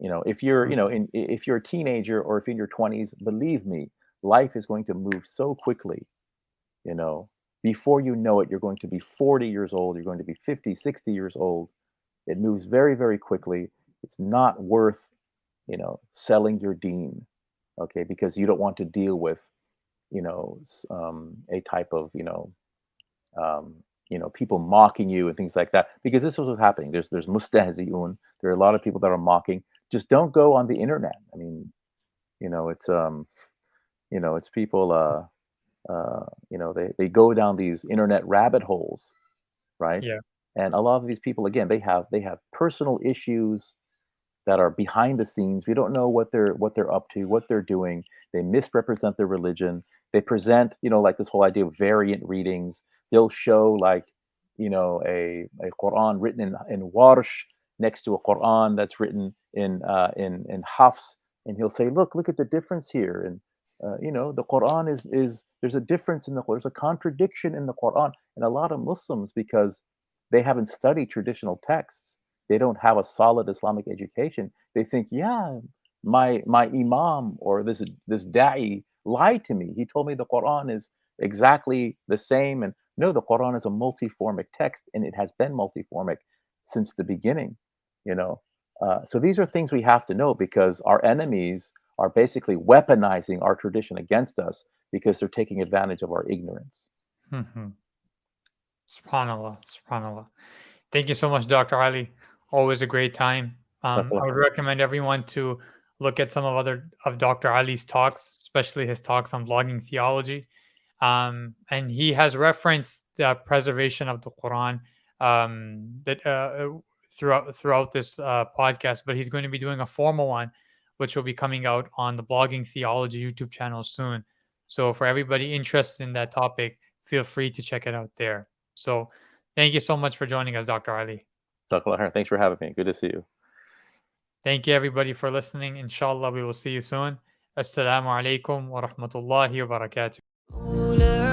you know if you're you know in if you're a teenager or if you're in your 20s believe me life is going to move so quickly you know before you know it you're going to be 40 years old you're going to be 50 60 years old. It moves very very quickly. It's not worth you know selling your dean okay because you don't want to deal with you know um, a type of you know um, you know people mocking you and things like that because this is what's happening. There's there's mustahzi'un there are a lot of people that are mocking. Just don't go on the internet. I mean you know it's um you know it's people uh uh you know they they go down these internet rabbit holes right? Yeah. and a lot of these people again they have they have personal issues that are behind the scenes. We don't know what they're what they're up to what they're doing. They misrepresent their religion. They present you know like this whole idea of variant readings. They'll show like you know a, a quran written in in warsh next to a quran that's written in uh in in hafs. And he'll say look look at the difference here. And uh, you know the quran is is there's a difference in the Quran, there's a contradiction in the quran. And a lot of muslims because they haven't studied traditional texts they don't have a solid islamic education they think yeah my my imam or this this da'i lied to me. He told me the quran is exactly the same. And no the quran is a multiformic text and it has been multiformic since the beginning you know? Uh, so these are things we have to know because our enemies are basically weaponizing our tradition against us because they're taking advantage of our ignorance Mhm. Subhanallah, subhanallah. Thank you so much, Dr. Ali. Always a great time. Um, I would recommend everyone to look at some of other of Dr. Ali's talks, especially his talks on blogging theology. Um, and he has referenced the preservation of the Quran um, that uh, throughout throughout this uh, podcast. But he's going to be doing a formal one, which will be coming out on the Blogging Theology YouTube channel soon. So, for everybody interested in that topic, feel free to check it out there. So, thank you so much for joining us, Dr. Ali. Dr. Thanks for having me. Good to see you. Thank you, everybody, for listening. Inshallah, we will see you soon. Assalamu alaikum wa rahmatullahi wa barakatuh.